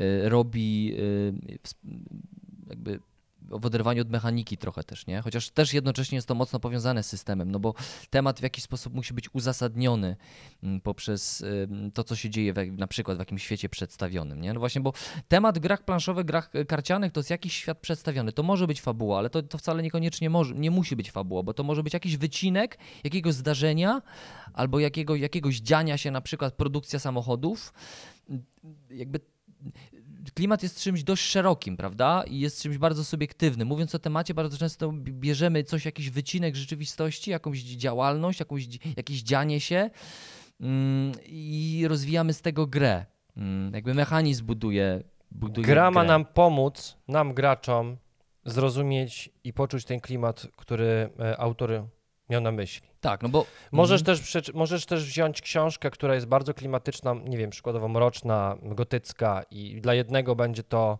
y, robi sp- jakby w oderwaniu od mechaniki trochę też, nie? Chociaż też jednocześnie jest to mocno powiązane z systemem, no bo temat w jakiś sposób musi być uzasadniony mm, poprzez y, to, co się dzieje w, na przykład w jakimś świecie przedstawionym, nie? No właśnie, bo temat grach planszowych, grach e, karcianych to jest jakiś świat przedstawiony. To może być fabuła, ale to, to wcale niekoniecznie może, nie musi być fabuła, bo to może być jakiś wycinek jakiegoś zdarzenia albo jakiego, jakiegoś dziania się, na przykład produkcja samochodów. Jakby klimat jest czymś dość szerokim, prawda? I jest czymś bardzo subiektywnym. Mówiąc o temacie, bardzo często bierzemy coś, jakiś wycinek rzeczywistości, jakąś działalność, jakąś, jakieś dzianie się mm, i rozwijamy z tego grę. Mm, jakby mechanizm buduje, buduje Gra ma nam pomóc, nam graczom, zrozumieć i poczuć ten klimat, który e, autor miał na myśli. Tak, no bo... Możesz, Mhm. też, możesz też wziąć książkę, która jest bardzo klimatyczna, nie wiem, przykładowo mroczna, gotycka i dla jednego będzie to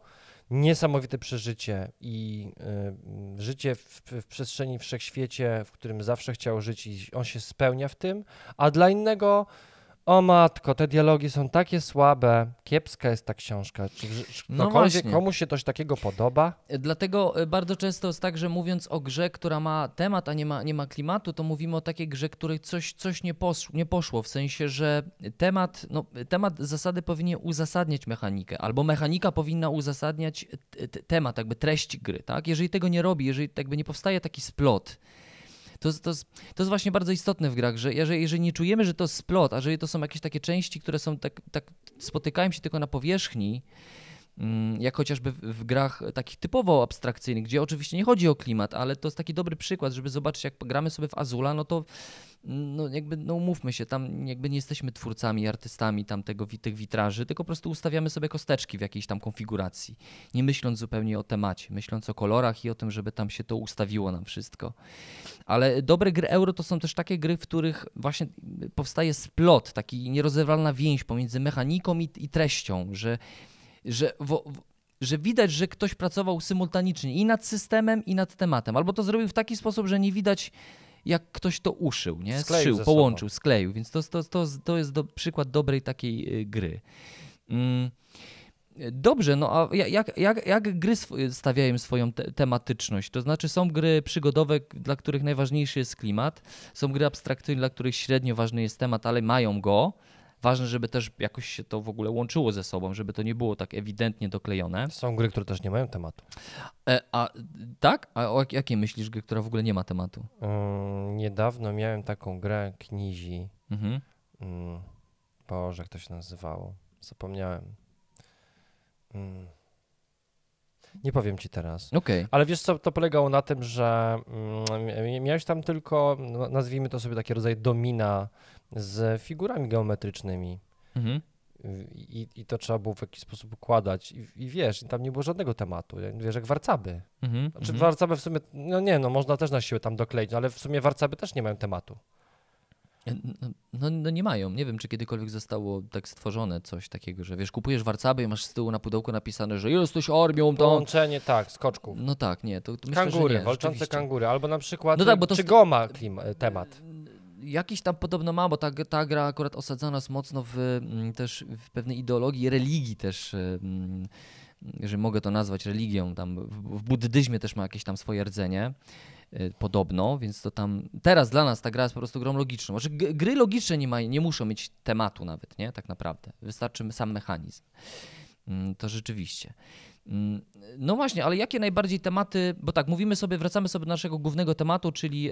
niesamowite przeżycie i y, życie w, w przestrzeni wszechświecie, w którym zawsze chciał żyć i on się spełnia w tym, a dla innego o matko, te dialogi są takie słabe, kiepska jest ta książka. Czy, czy No komuś się coś takiego podoba? Dlatego e, bardzo często jest tak, że mówiąc o grze, która ma temat, a nie ma, nie ma klimatu, to mówimy o takiej grze, której coś, coś nie, poszło, nie poszło. W sensie, że temat, no, temat zasady powinien uzasadniać mechanikę, albo mechanika powinna uzasadniać temat, jakby treść gry. Tak? Jeżeli tego nie robi, jeżeli jakby nie powstaje taki splot, to, to, to jest właśnie bardzo istotne w grach, że jeżeli, jeżeli nie czujemy, że to jest splot, a jeżeli to są jakieś takie części, które są tak, tak spotykają się tylko na powierzchni, Mm, jak chociażby w, grach takich typowo abstrakcyjnych, gdzie oczywiście nie chodzi o klimat, ale to jest taki dobry przykład, żeby zobaczyć, jak gramy sobie w Azula, no to no jakby, no umówmy się, tam jakby nie jesteśmy twórcami, artystami tam tego, tych witraży, tylko po prostu ustawiamy sobie kosteczki w jakiejś tam konfiguracji, nie myśląc zupełnie o temacie, myśląc o kolorach i o tym, żeby tam się to ustawiło nam wszystko. Ale dobre gry euro to są też takie gry, w których właśnie powstaje splot, taki nierozerwalna więź pomiędzy mechaniką i, i treścią, że że, że widać, że ktoś pracował symultanicznie i nad systemem, i nad tematem. Albo to zrobił w taki sposób, że nie widać jak ktoś to uszył, nie? Skleił Zszył, połączył, skleił, więc to, to, to, to jest do, przykład dobrej takiej y, gry. Mm. Dobrze, no a ja- jak, jak, jak gry stawiają swoją te tematyczność? To znaczy są gry przygodowe, dla których najważniejszy jest klimat, są gry abstrakcyjne, dla których średnio ważny jest temat, ale mają go. Ważne, żeby też jakoś się to w ogóle łączyło ze sobą, żeby to nie było tak ewidentnie doklejone. Są gry, które też nie mają tematu. E, a tak? A o jak- jakiej myślisz gry, która w ogóle nie ma tematu? Mm, niedawno miałem taką grę Knizi. Mhm. Mm, Boże, jak to się nazywało? Zapomniałem. Mm. Nie powiem ci teraz. Okej. Ale wiesz co, to polegało na tym, że mm, miałeś tam tylko, no, nazwijmy to sobie taki rodzaj domina z figurami geometrycznymi. Mhm. I, I to trzeba było w jakiś sposób układać. I, I wiesz, tam nie było żadnego tematu. Wiesz, jak warcaby. Mhm. Znaczy mhm. warcaby w sumie, no nie, no można też na siłę tam dokleić, ale w sumie warcaby też nie mają tematu. No, no nie mają. Nie wiem, czy kiedykolwiek zostało tak stworzone coś takiego, że wiesz, kupujesz warcaby i masz z tyłu na pudełku napisane, że jesteś armią, to... Połączenie, tak, skoczków. No tak, nie, to, to myślę, Kangury, walczące kangury, albo na przykład No tak, bo to czy st- go ma klim, e, temat. Jakiś tam podobno ma, bo ta, ta gra akurat osadzona jest mocno w, mm, też w pewnej ideologii, religii też, mm, jeżeli mogę to nazwać religią, tam w, w buddyzmie też ma jakieś tam swoje rdzenie, y, podobno, więc to tam, teraz dla nas ta gra jest po prostu grą logiczną. G- gry logiczne nie, ma, nie muszą mieć tematu nawet, nie, tak naprawdę, wystarczy sam mechanizm. Mm, To rzeczywiście. Mm, No właśnie, ale jakie najbardziej tematy, bo tak, mówimy sobie, wracamy sobie do naszego głównego tematu, czyli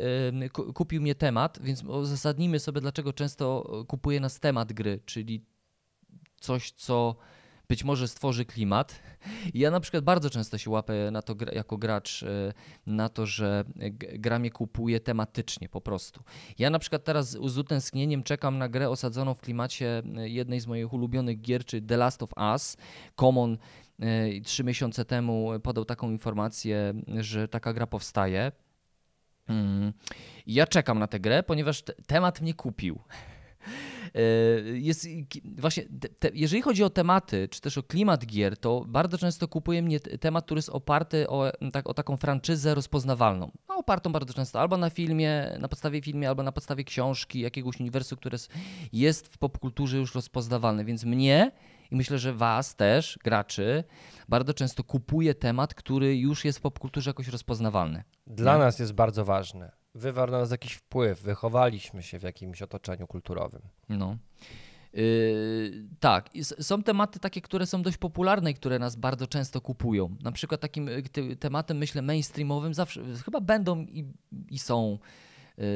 kupił mnie temat, więc uzasadnijmy sobie, dlaczego często kupuje nas temat gry, czyli coś, co być może stworzy klimat. Ja na przykład bardzo często się łapę na to jako gracz e, na to, że gra mnie kupuje tematycznie po prostu. Ja na przykład teraz z utęsknieniem czekam na grę osadzoną w klimacie e, jednej z moich ulubionych gier, czy The Last of Us. Common trzy miesiące temu podał taką informację, że taka gra powstaje. Mm. Ja czekam na tę grę, ponieważ te, temat mnie kupił. E, Jest, właśnie, te, jeżeli chodzi o tematy, czy też o klimat gier, to bardzo często kupuje mnie temat, który jest oparty o, tak, o taką franczyzę rozpoznawalną. No, opartą bardzo często albo na filmie, na podstawie filmie, albo na podstawie książki, jakiegoś uniwersum, które jest w popkulturze już rozpoznawalne. Więc mnie i myślę, że was też, graczy, bardzo często kupuje temat, który już jest w popkulturze jakoś rozpoznawalny. Dla Nie? nas jest bardzo ważne. Wywarł na nas jakiś wpływ, wychowaliśmy się w jakimś otoczeniu kulturowym. No. Yy, tak, są tematy takie, które są dość popularne i które nas bardzo często kupują. Na przykład takim y, tematem, myślę, mainstreamowym zawsze chyba będą i, i są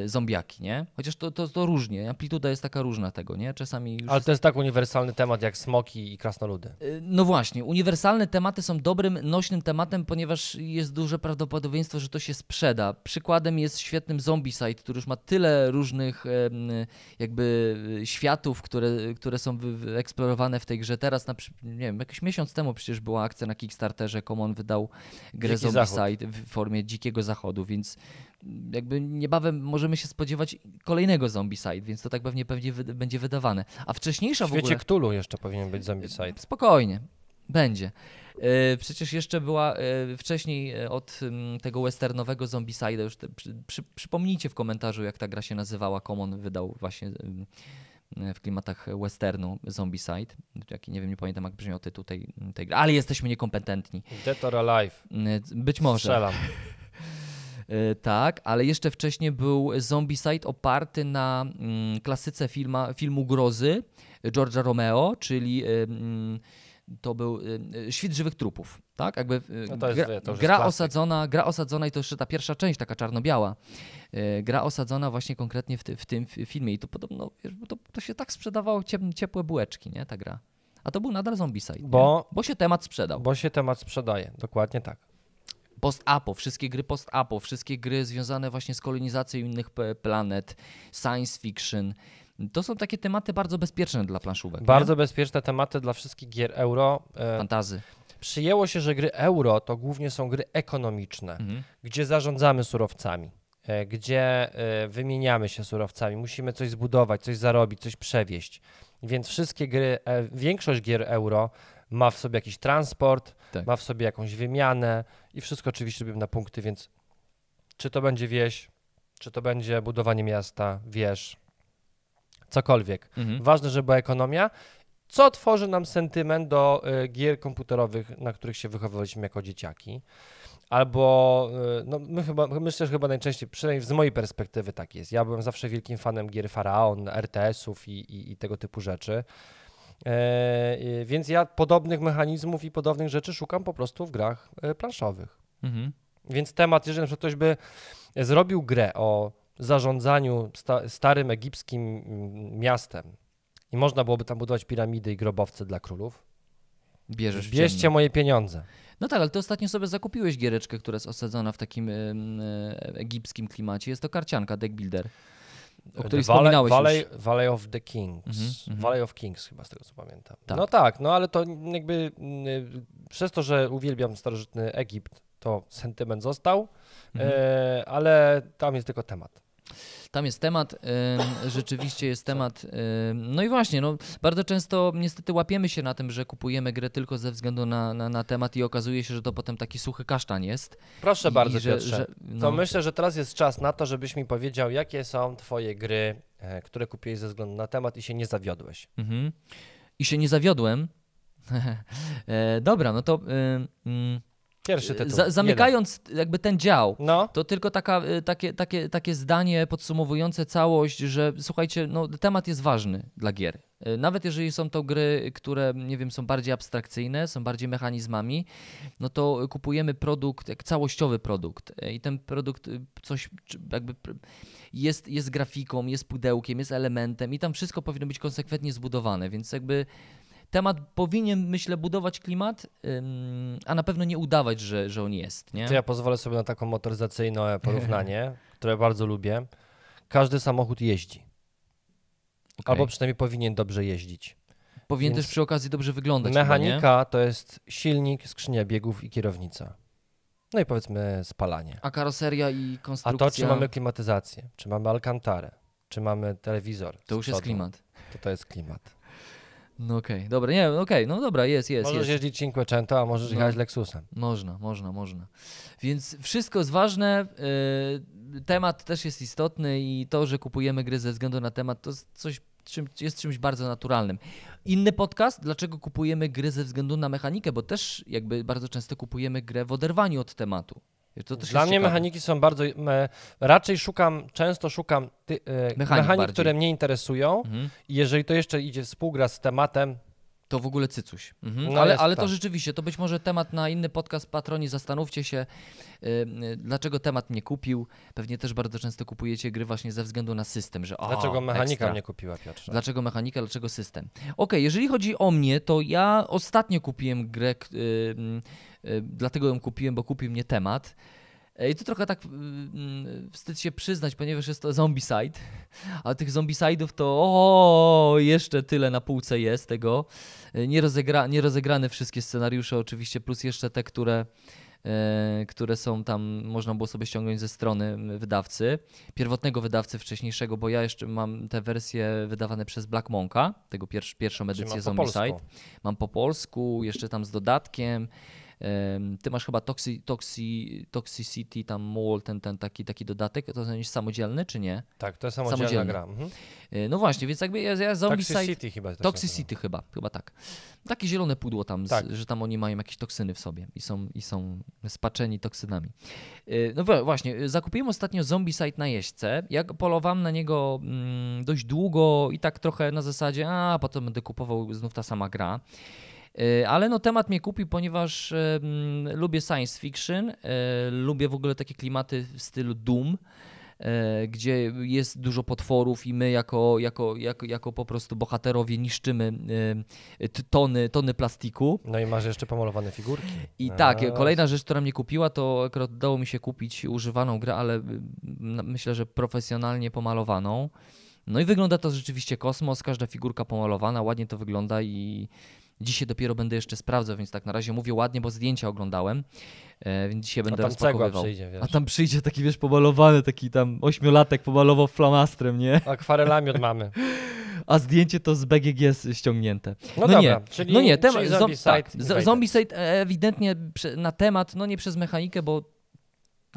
zombiaki, nie? Chociaż to, to, to różnie, amplituda jest taka różna tego, nie? Czasami już Ale to jest tak uniwersalny temat jak smoki i krasnoludy. Y, No właśnie, uniwersalne tematy są dobrym, nośnym tematem, ponieważ jest duże prawdopodobieństwo, że to się sprzeda. Przykładem jest świetnym Zombicide, który już ma tyle różnych jakby y, światów, które, które są wyeksplorowane w tej grze. Teraz, na, nie wiem, jakiś miesiąc temu przecież była akcja na Kickstarterze, Common wydał grę Dziki Zombicide w formie dzikiego zachodu, więc jakby niebawem możemy się spodziewać kolejnego Zombicide, więc to tak pewnie, pewnie wy- będzie wydawane. A wcześniejsza W w ogóle... świecie Cthulhu jeszcze powinien być Zombicide. Spokojnie, będzie. E, Przecież jeszcze była e, wcześniej e, od mm, tego westernowego Zombicide'a, już te, przy, przy, przypomnijcie w komentarzu, jak ta gra się nazywała. Common wydał właśnie e, w klimatach westernu Zombicide. Jaki, nie wiem, nie pamiętam jak brzmiał tytuł tej, tej gry, ale jesteśmy niekompetentni. Dead or Alive. Być może. Strzelam. E, Tak, ale jeszcze wcześniej był Zombicide oparty na mm, klasyce filma, filmu grozy George'a Romeo, czyli e, mm, to był e, Świt żywych trupów. Tak, jakby No to jest, gra, to gra osadzona, gra osadzona i to jeszcze ta pierwsza część, taka czarno-biała. Gra osadzona właśnie konkretnie w, ty, w tym fi- filmie i to podobno, wiesz, to, to się tak sprzedawało ciep- ciepłe bułeczki, nie, ta gra. A to był nadal Zombicide, nie? Bo- bo się temat sprzedał. Bo się temat sprzedaje. Dokładnie tak. Post-apo, wszystkie gry post-apo, wszystkie gry związane właśnie z kolonizacją innych planet, science fiction. To są takie tematy bardzo bezpieczne dla planszówek. nie? Bardzo bezpieczne tematy dla wszystkich gier euro. E, Fantazy. Przyjęło się, że gry euro to głównie są gry ekonomiczne, Mhm. gdzie zarządzamy surowcami, e, gdzie e, wymieniamy się surowcami, musimy coś zbudować, coś zarobić, coś przewieźć. Więc wszystkie gry, większość gier euro ma w sobie jakiś transport, Tak. ma w sobie jakąś wymianę i wszystko oczywiście robimy na punkty, więc czy to będzie wieś, czy to będzie budowanie miasta, wież, cokolwiek. Mhm. Ważne, żeby była ekonomia, co tworzy nam sentyment do y, gier komputerowych, na których się wychowywaliśmy jako dzieciaki. Albo, y, no my chyba, myślę, że chyba najczęściej, przynajmniej z mojej perspektywy tak jest. Ja byłem zawsze wielkim fanem gier Faraon, RTS-ów i, i, i tego typu rzeczy. E, więc ja podobnych mechanizmów i podobnych rzeczy szukam po prostu w grach y, planszowych. Mhm. Więc temat, jeżeli ktoś by zrobił grę o zarządzaniu sta starym egipskim mm, miastem i można byłoby tam budować piramidy i grobowce dla królów, Bierzesz bierzcie ciemno. moje pieniądze. No tak, ale ty ostatnio sobie zakupiłeś giereczkę, która jest osadzona w takim e, egipskim klimacie. Jest to karcianka Deck Builder, o której The Valley, wspominałeś Valley, już. Valley of the Kings. Mhm, mhm. Valley of Kings chyba z tego co pamiętam. Tak. No tak, no ale to jakby y, przez to, że uwielbiam starożytny Egipt, to sentyment został, Mhm. e, ale tam jest tylko temat. Tam jest temat, em, rzeczywiście jest temat. em, no i właśnie, no, bardzo często niestety łapiemy się na tym, że kupujemy grę tylko ze względu na, na, na temat i okazuje się, że to potem taki suchy kasztan jest. Proszę I- bardzo, i że- Piotrze. że- To no. myślę, że teraz jest czas na to, żebyś mi powiedział, jakie są twoje gry, e, które kupiłeś ze względu na temat i się nie zawiodłeś. Mhm. I się nie zawiodłem. e, dobra, no to ym, Pierwszy tytuł. za, zamykając jakby ten dział, Jeden. No, To tylko taka, y, takie, takie, takie zdanie podsumowujące całość, że słuchajcie, no, temat jest ważny dla gier. Y, Nawet jeżeli są to gry, które, nie wiem, są bardziej abstrakcyjne, są bardziej mechanizmami, no to kupujemy produkt, jak całościowy produkt. Y, I ten produkt coś jakby jest, jest grafiką, jest pudełkiem, jest elementem i tam wszystko powinno być konsekwentnie zbudowane, więc jakby temat powinien, myślę, budować klimat, a na pewno nie udawać, że, że on jest, nie? to ja pozwolę sobie na taką motoryzacyjne porównanie, które bardzo lubię. Każdy samochód jeździ, Okej. albo przynajmniej powinien dobrze jeździć. Powinien Więc też przy okazji dobrze wyglądać. chyba, Mechanika to jest silnik, skrzynia biegów i kierownica. No i powiedzmy spalanie. nie? A karoseria i A konstrukcja. to, czy mamy klimatyzację, czy mamy alkantarę, czy mamy telewizor. To już jest klimat. To to jest klimat. No okej, dobra, nie, okej, no dobra, jest, jest, możesz jest. jeździć Cinquecento, a możesz No. jechać Lexusem. Można, można, można. Więc wszystko jest ważne. yy, temat też jest istotny i to, że kupujemy gry ze względu na temat, to jest coś, czym, jest czymś bardzo naturalnym. Inny podcast, dlaczego kupujemy gry ze względu na mechanikę, bo też jakby bardzo często kupujemy grę w oderwaniu od tematu. To też Dla mnie ciekawe. mechaniki są bardzo. Me, raczej szukam, często szukam ty, e, mechanik, bardziej. które mnie interesują. Mhm. I jeżeli to jeszcze idzie współgra z tematem, To w ogóle cycuś. Mhm. No ale ale to tak. rzeczywiście, to być może temat na inny podcast Patroni. Zastanówcie się, y, y, dlaczego temat mnie kupił. Pewnie też bardzo często kupujecie gry właśnie ze względu na system, że o, dlaczego mechanika ekstra. mnie kupiła, Piotrze? Dlaczego mechanika, dlaczego system? Okej, jeżeli chodzi o mnie, to ja ostatnio kupiłem grę, k- y, y, y, dlatego ją kupiłem, bo kupił mnie temat. I to trochę tak y, wstyd się przyznać, ponieważ jest to Zombicide, a tych Zombicide'ów to o, jeszcze tyle na półce jest tego. E, Nie, rozegra, nie rozegrane wszystkie scenariusze oczywiście, plus jeszcze te, które, e, które są tam, można było sobie ściągnąć ze strony wydawcy, pierwotnego wydawcy wcześniejszego, bo ja jeszcze mam te wersje wydawane przez Black Monka, tego pierwsz, pierwszą edycję Zombicide. polsku. Mam po polsku, jeszcze tam z dodatkiem. Ty masz chyba toxi, toxi, Toxicity, tam Mall, ten, ten taki, taki dodatek. To jest samodzielny, czy nie? Tak, to jest samodzielna Samodzielne. gra. Mhm. E, No właśnie, więc jakby ja, ja. Toxicity chyba. Toxicity chyba, chyba tak. Takie zielone pudło tam, z, Tak. że tam oni mają jakieś toksyny w sobie i są, i są spaczeni toksynami. E, No właśnie, e, zakupiłem ostatnio Zombicide na jeźdźce. Ja polowałem na niego mm, dość długo i tak trochę na zasadzie, a potem będę kupował znów ta sama gra. E, Ale no temat mnie kupił, ponieważ e, mm, lubię science fiction, e, lubię w ogóle takie klimaty w stylu Doom, gdzie jest dużo potworów i my jako, jako, jako, jako po prostu bohaterowie niszczymy tony, tony plastiku. No i masz jeszcze pomalowane figurki. I A, tak, kolejna rzecz, która mnie kupiła, to akurat udało mi się kupić używaną grę, ale myślę, że profesjonalnie pomalowaną. No i wygląda to rzeczywiście kosmos, każda figurka pomalowana, ładnie to wygląda i dzisiaj dopiero będę jeszcze sprawdzał, więc tak na razie mówię ładnie, bo zdjęcia oglądałem, e, więc dzisiaj A będę tam cegła rozpakowywał. przyjdzie, wiesz. A tam przyjdzie taki, wiesz, pomalowany, taki tam ośmiolatek pomalował flamastrem, nie? Akwarelami od mamy. A zdjęcie to z BGG ściągnięte. No, No dobra, nie, czyli, no nie, czyli zom, Zombicide tak, nie z- wejdę. Zombicide e, ewidentnie na temat, no nie przez mechanikę, bo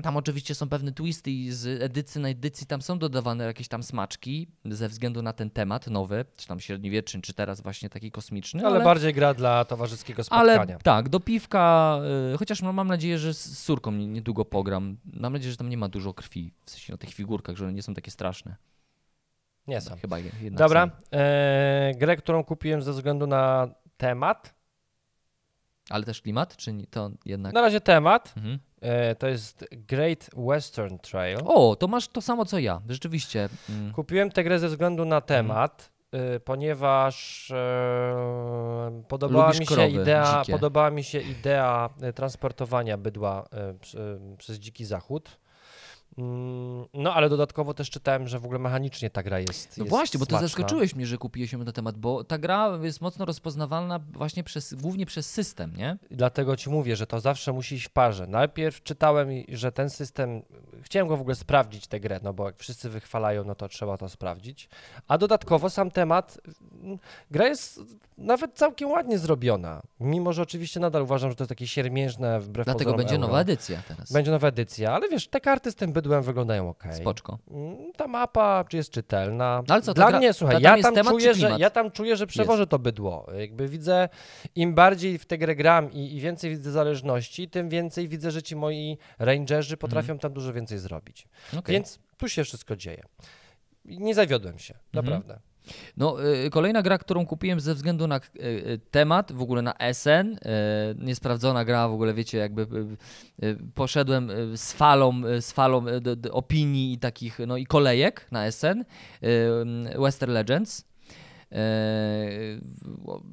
Tam oczywiście są pewne twisty i z edycji na edycji tam są dodawane jakieś tam smaczki ze względu na ten temat nowy, czy tam średniowieczny, czy teraz właśnie taki kosmiczny. Ale, bardziej gra dla towarzyskiego ale spotkania. tak, do piwka, y, chociaż mam nadzieję, że z córką nie- niedługo pogram. Mam nadzieję, że tam nie ma dużo krwi, w sensie na tych figurkach, że one nie są takie straszne. Nie są. Chyba je- jednak Dobra, e, grę, którą kupiłem ze względu na temat. Ale też klimat, czy nie, to jednak... Na razie temat. Mhm. E, to jest Great Western Trail. O, to masz to samo co ja, rzeczywiście. Mm. Kupiłem tę grę ze względu na temat, y, ponieważ e, podobała Lubisz mi się krowy idea, dzikie. podobała mi się idea e, transportowania bydła e, przy, przez dziki zachód. No, ale dodatkowo też czytałem, że w ogóle mechanicznie ta gra jest. No jest właśnie, bo ty smaczna. zaskoczyłeś mnie, że kupiłeś ją na temat, bo ta gra jest mocno rozpoznawalna właśnie przez, głównie przez system, nie? Dlatego ci mówię, że to zawsze musi iść w parze. Najpierw czytałem, że ten system. Chciałem go w ogóle sprawdzić, tę grę, no bo jak wszyscy wychwalają, no to trzeba to sprawdzić. A dodatkowo sam temat. mm, Gra jest nawet całkiem ładnie zrobiona. Mimo, że oczywiście nadal uważam, że to jest takie siermiężne wbrew Dlatego będzie euro. nowa edycja teraz. Będzie nowa edycja, ale wiesz, te karty z tym bydłem wyglądają ok. Spoczko. Ta mapa jest czytelna? No ale co, Dla mnie, słuchaj, ta- tam ja tam, temat czuję, że, ja tam czuję, że przewożę to bydło. Jakby widzę, im bardziej w tę grę gram i, i więcej widzę zależności, tym więcej widzę, że ci moi rangerzy potrafią tam dużo więcej zrobić. Okej. Więc tu się wszystko dzieje. Nie zawiodłem się, naprawdę. No, y, kolejna gra, którą kupiłem ze względu na y, y, temat, w ogóle na SN, niesprawdzona gra, w ogóle wiecie, jakby poszedłem z falą, z falą opinii i takich, no i kolejek na SN, y, Western Legends.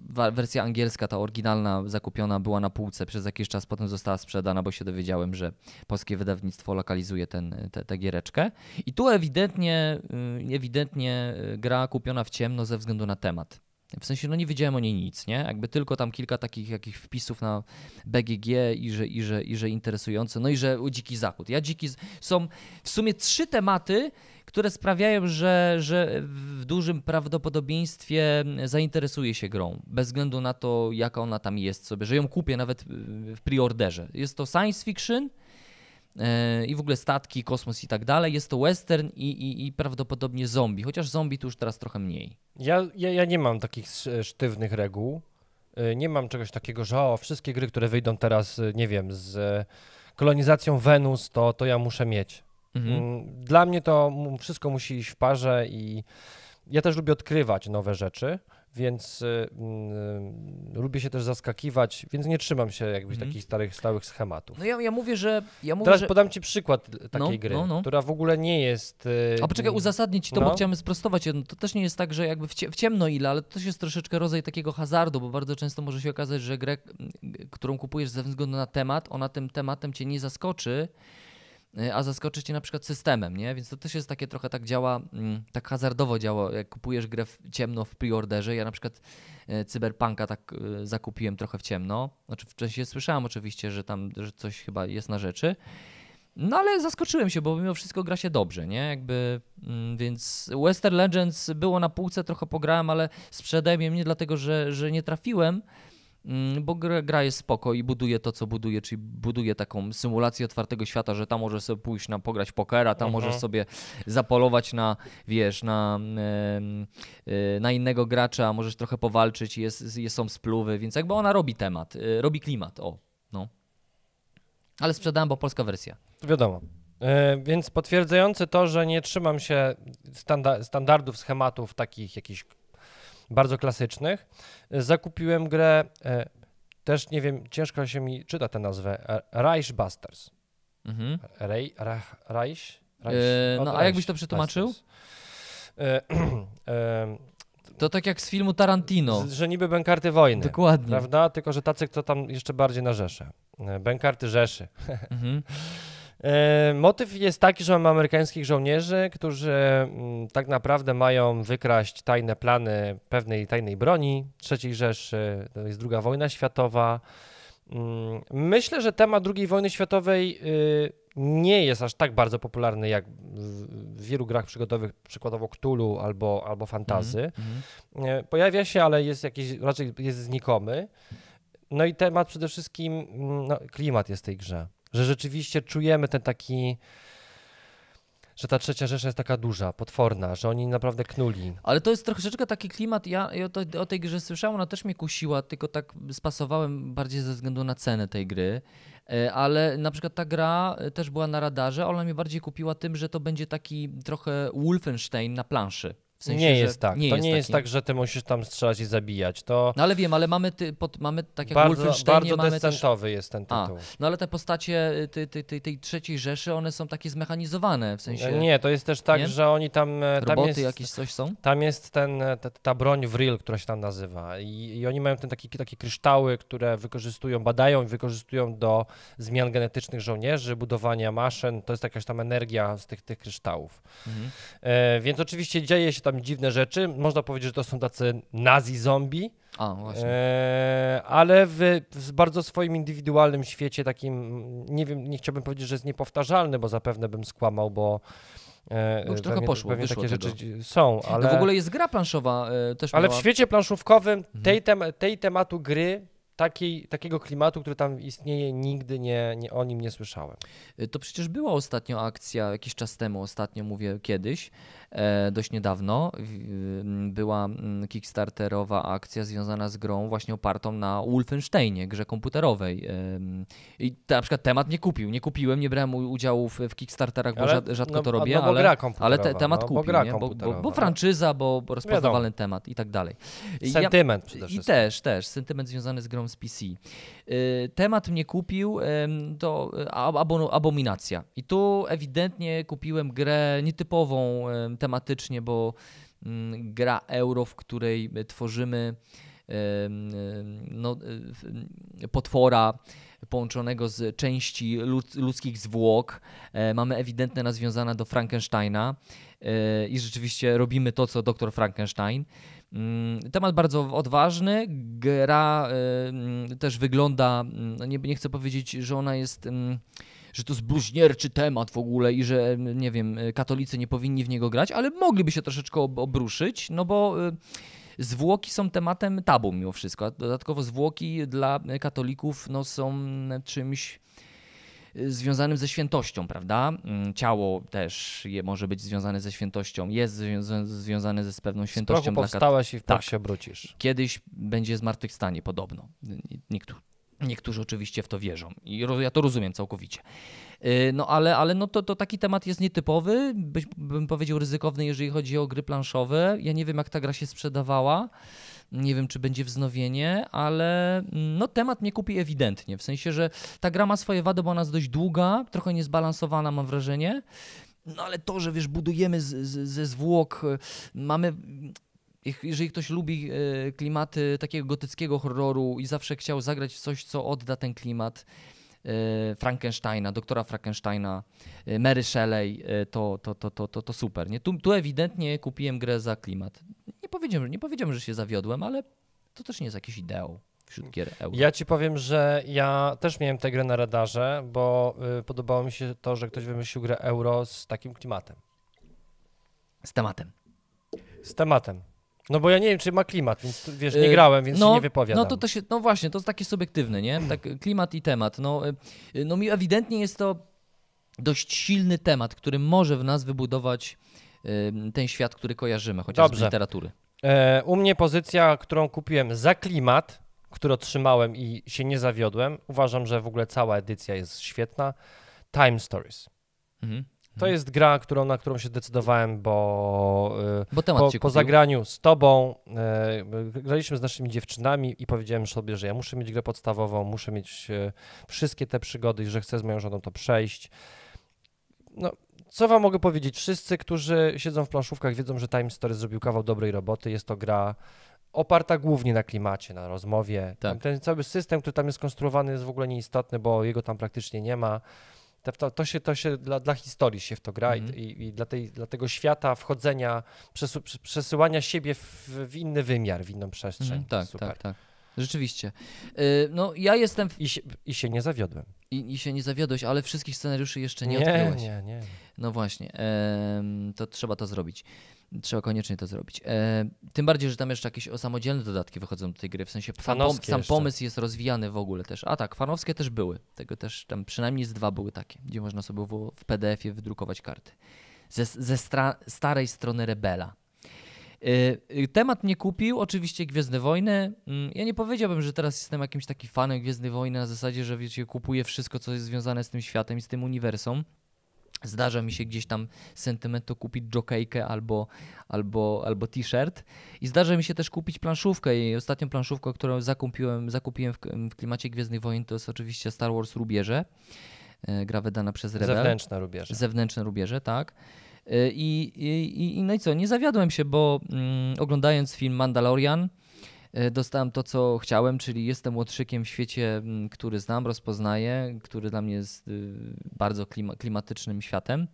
Wa- Wersja angielska, ta oryginalna, zakupiona była na półce przez jakiś czas, potem została sprzedana, bo się dowiedziałem, że polskie wydawnictwo lokalizuje ten, te, tę giereczkę. I tu ewidentnie, y, ewidentnie gra kupiona w ciemno ze względu na temat. W sensie, no nie wiedziałem o niej nic, nie? Jakby tylko tam kilka takich jakich wpisów na BGG i że, i że, i że interesujące, no i że Dziki Zachód. Ja Dziki... Są w sumie trzy tematy, które sprawiają, że, że w dużym prawdopodobieństwie zainteresuję się grą, bez względu na to, jaka ona tam jest sobie, że ją kupię nawet w preorderze. Jest to science fiction, i w ogóle statki, kosmos i tak dalej. Jest to western i, i, i prawdopodobnie zombie, chociaż zombie tu już teraz trochę mniej. Ja, ja, ja nie mam takich sz- sztywnych reguł. Y, Nie mam czegoś takiego, że o, wszystkie gry, które wyjdą teraz, y, nie wiem, z e, kolonizacją Wenus, to, to ja muszę mieć. Mhm. Mm, Dla mnie to wszystko musi iść w parze i ja też lubię odkrywać nowe rzeczy, więc y, mm, lubię się też zaskakiwać, więc nie trzymam się jakbyś Mhm. takich starych, stałych schematów. No ja, ja mówię, że. Ja mówię, Teraz że... podam ci przykład takiej No, gry, no, no. która w ogóle nie jest... y, A poczekaj, uzasadnię ci to, no. bo chciałem sprostować jedno. To też nie jest tak, że jakby w, cie, w ciemno ile, ale to też jest troszeczkę rodzaj takiego hazardu, bo bardzo często może się okazać, że grę, którą kupujesz ze względu na temat, ona tym tematem cię nie zaskoczy, y, a zaskoczy cię na przykład systemem, nie? Więc to też jest takie trochę tak działa, mm, tak hazardowo działa, jak kupujesz grę w ciemno w preorderze. Ja na przykład e, Cyberpunka tak e, zakupiłem trochę w ciemno. Znaczy wcześniej słyszałem oczywiście, że tam że coś chyba jest na rzeczy. No ale zaskoczyłem się, bo mimo wszystko gra się dobrze, nie? Jakby, mm, więc Western Legends było na półce, trochę pograłem, ale sprzedałem je nie dlatego, że, że nie trafiłem, bo gra, gra jest spoko i buduje to, co buduje, czyli buduje taką symulację otwartego świata, że tam możesz sobie pójść na pograć pokera, tam Mhm. możesz sobie zapolować na, wiesz, na, y, na innego gracza, możesz trochę powalczyć, jest, jest, są spluwy, więc jakby ona robi temat, y, robi klimat, o, no. Ale sprzedałem, bo polska wersja. Wiadomo. E, Więc potwierdzający to, że nie trzymam się standa- standardów, schematów takich jakichś bardzo klasycznych, zakupiłem grę, e, też nie wiem, ciężko się mi czyta tę nazwę, e, Reich Busters. Mhm. Rej, Rach, Reich? Reich? E, O, no, a Reich jakbyś to przetłumaczył? To tak jak z filmu Tarantino. z- że niby bękarty wojny, Dokładnie. prawda? Tylko, że tacy, kto tam jeszcze bardziej na Rzeszę. Bękarty Rzeszy. Mhm. E, Motyw jest taki, że mamy amerykańskich żołnierzy, którzy mm, tak naprawdę mają wykraść tajne plany pewnej tajnej broni III Rzeszy. To jest druga wojna światowa. Mm, Myślę, że temat II wojny światowej y, nie jest aż tak bardzo popularny jak w wielu grach przygodowych, przykładowo Cthulhu albo, albo Fantazy. Mhm. E, Pojawia się, ale jest jakiś, raczej jest znikomy. No i temat przede wszystkim, mm, no, klimat jest w tej grze. Że rzeczywiście czujemy ten taki że ta trzecia Rzesza jest taka duża, potworna, że oni naprawdę knuli. Ale to jest troszeczkę taki klimat, ja, ja to, o tej grze słyszałem, ona też mnie kusiła, tylko tak spasowałem bardziej ze względu na cenę tej gry. E, ale na przykład ta gra e, też była na radarze, ona mnie bardziej kupiła tym, że to będzie taki trochę Wolfenstein na planszy. W sensie, nie jest tak. Nie to jest nie taki. jest tak, że ty musisz tam strzelać i zabijać. To no ale wiem, ale mamy, ty, pod, mamy tak jak bardzo, Wolfensteinie Bardzo descentowy też... jest ten tytuł. A, no ale te postacie tej, tej, tej, tej trzeciej Rzeszy, one są takie zmechanizowane, w sensie... Nie, to jest też tak, nie? że oni tam... E, tam Roboty jest, jakieś coś są? Tam jest ten, ta, ta broń Vril, która się tam nazywa I, i oni mają ten taki, takie kryształy, które wykorzystują, badają i wykorzystują do zmian genetycznych żołnierzy, budowania maszyn. To jest jakaś tam energia z tych, tych kryształów. Mhm. E, więc oczywiście dzieje się tam dziwne rzeczy, można powiedzieć, że to są tacy nazi zombie. A, właśnie. E, ale w, w, bardzo swoim indywidualnym świecie, takim, nie wiem, nie chciałbym powiedzieć, że jest niepowtarzalny, bo zapewne bym skłamał, bo E, już trochę poszło, pewnie takie tego. rzeczy są, ale... No w ogóle jest gra planszowa e, też Ale miała... w świecie planszówkowym mhm. tej, tem tej tematu gry takiej, takiego klimatu, który tam istnieje, nigdy nie, nie, o nim nie słyszałem. E, to przecież była ostatnio akcja, jakiś czas temu, ostatnio mówię kiedyś, E, dość niedawno. Była kickstarterowa akcja związana z grą właśnie opartą na Wolfensteinie, grze komputerowej. I na przykład temat nie kupił, nie kupiłem, nie brałem udziału w, w Kickstarterach, bo ale, rzadko no, to robię, no, ale, ale te, temat no, kupił, bo, nie? Bo, bo, bo, franczyza, bo rozpoznawalny temat i tak dalej. Sentyment ja, przede wszystkim. I też, też, sentyment związany z grą z PC. Y, temat mnie kupił, to abominacja. I tu ewidentnie kupiłem grę nietypową tematycznie, bo mm, gra euro, w której tworzymy no, potwora połączonego z części ludzkich zwłok. E, mamy ewidentne nazwiązania do Frankensteina e, i rzeczywiście robimy to, co doktor Frankenstein. Mm, temat bardzo odważny. Gra też wygląda, mm, nie, nie chcę powiedzieć, że ona jest że to jest bluźnierczy temat w ogóle i że, nie wiem, katolicy nie powinni w niego grać, ale mogliby się troszeczkę obruszyć, no bo y, zwłoki są tematem tabu mimo wszystko. Dodatkowo zwłoki dla katolików no, są czymś y, związanym ze świętością, prawda? Mm, ciało też je może być związane ze świętością, jest związane ze z pewną świętością. Z powstałeś i w tak. się obrócisz. Kiedyś będzie zmartwychwstanie, podobno. Niektórzy Niektórzy oczywiście w to wierzą i ja to rozumiem całkowicie. Y, no ale, ale no to, to taki temat jest nietypowy, bym powiedział ryzykowny, jeżeli chodzi o gry planszowe. Ja nie wiem, jak ta gra się sprzedawała. Nie wiem, czy będzie wznowienie, ale mm, no, temat mnie kupi ewidentnie. W sensie, że ta gra ma swoje wady, bo ona jest dość długa, trochę niezbalansowana, mam wrażenie. No ale to, że wiesz, budujemy z, z, ze zwłok, mamy jeżeli ktoś lubi e, klimaty takiego gotyckiego horroru i zawsze chciał zagrać coś, co odda ten klimat e, Frankensteina, doktora Frankensteina, e, Mary Shelley, to, to, to, to, to, to super. Nie? Tu, tu ewidentnie kupiłem grę za klimat. Nie powiedziałem, nie powiedziałem, że się zawiodłem, ale to też nie jest jakiś ideał wśród gier euro. Ja ci powiem, że ja też miałem tę grę na radarze, bo y, podobało mi się to, że ktoś wymyślił grę euro z takim klimatem. Z tematem. Z tematem. No bo ja nie wiem, czy ma klimat, więc wiesz, nie y, grałem, więc no, się nie wypowiadam. No to, to się, no właśnie, to jest takie subiektywne, nie? Tak, klimat i temat. No, y, no mi ewidentnie jest to dość silny temat, który może w nas wybudować y, ten świat, który kojarzymy, chociażby Dobrze. z literatury. E, u mnie pozycja, którą kupiłem za klimat, który otrzymałem i się nie zawiodłem. Uważam, że w ogóle cała edycja jest świetna. Time Stories. Mhm. To jest gra, którą, na którą się decydowałem, bo, y, bo po, po zagraniu z tobą e, graliśmy z naszymi dziewczynami i powiedziałem sobie, że ja muszę mieć grę podstawową, muszę mieć e, wszystkie te przygody i że chcę z moją żoną to przejść. No, co wam mogę powiedzieć? Wszyscy, którzy siedzą w planszówkach wiedzą, że Time Story zrobił kawał dobrej roboty. Jest to gra oparta głównie na klimacie, na rozmowie. Tak. Ten cały system, który tam jest konstruowany jest w ogóle nieistotny, bo jego tam praktycznie nie ma. To, to, się, to się dla, dla historii się w to gra mm. i, i, dla, tej, dla tego świata wchodzenia, przesu, przesyłania siebie w, w, inny wymiar, w inną przestrzeń. Mm, tak, Super. tak, tak. Rzeczywiście. Yy, no ja jestem... W... I, się, I się nie zawiodłem. I, I się nie zawiodłeś, ale wszystkich scenariuszy jeszcze nie, nie odkryłeś. Nie, nie, No właśnie, to trzeba to zrobić. Trzeba koniecznie to zrobić. E, tym bardziej, że tam jeszcze jakieś samodzielne dodatki wychodzą do tej gry, w sensie sam, pom sam pomysł jest rozwijany w ogóle też. A tak, fanowskie też były. Tego też tam przynajmniej z dwa były takie, gdzie można sobie w, w PDF-ie wydrukować karty. Ze, ze starej strony Rebela. Y, y, Temat mnie kupił, oczywiście Gwiezdne Wojny. Mm, Ja nie powiedziałbym, że teraz jestem jakimś taki fanem Gwiezdnych Wojny na zasadzie, że wiecie, kupuję wszystko, co jest związane z tym światem i z tym uniwersum. Zdarza mi się gdzieś tam sentymentu kupić jokejkę albo, albo, albo t-shirt. I zdarza mi się też kupić planszówkę. I ostatnią planszówkę, którą zakupiłem, zakupiłem w, w klimacie Gwiezdnych Wojen, to jest oczywiście Star Wars Rubierze. E, Gra wydana przez Rebel. Zewnętrzne rubieże. Zewnętrzne rubieże, tak. Y, I, i, i no i co, nie zawiodłem się, bo mm, oglądając film Mandalorian y, dostałem to, co chciałem, czyli jestem łotrzykiem w świecie, mm, który znam, rozpoznaję, który dla mnie jest y, bardzo klima, klimatycznym światem.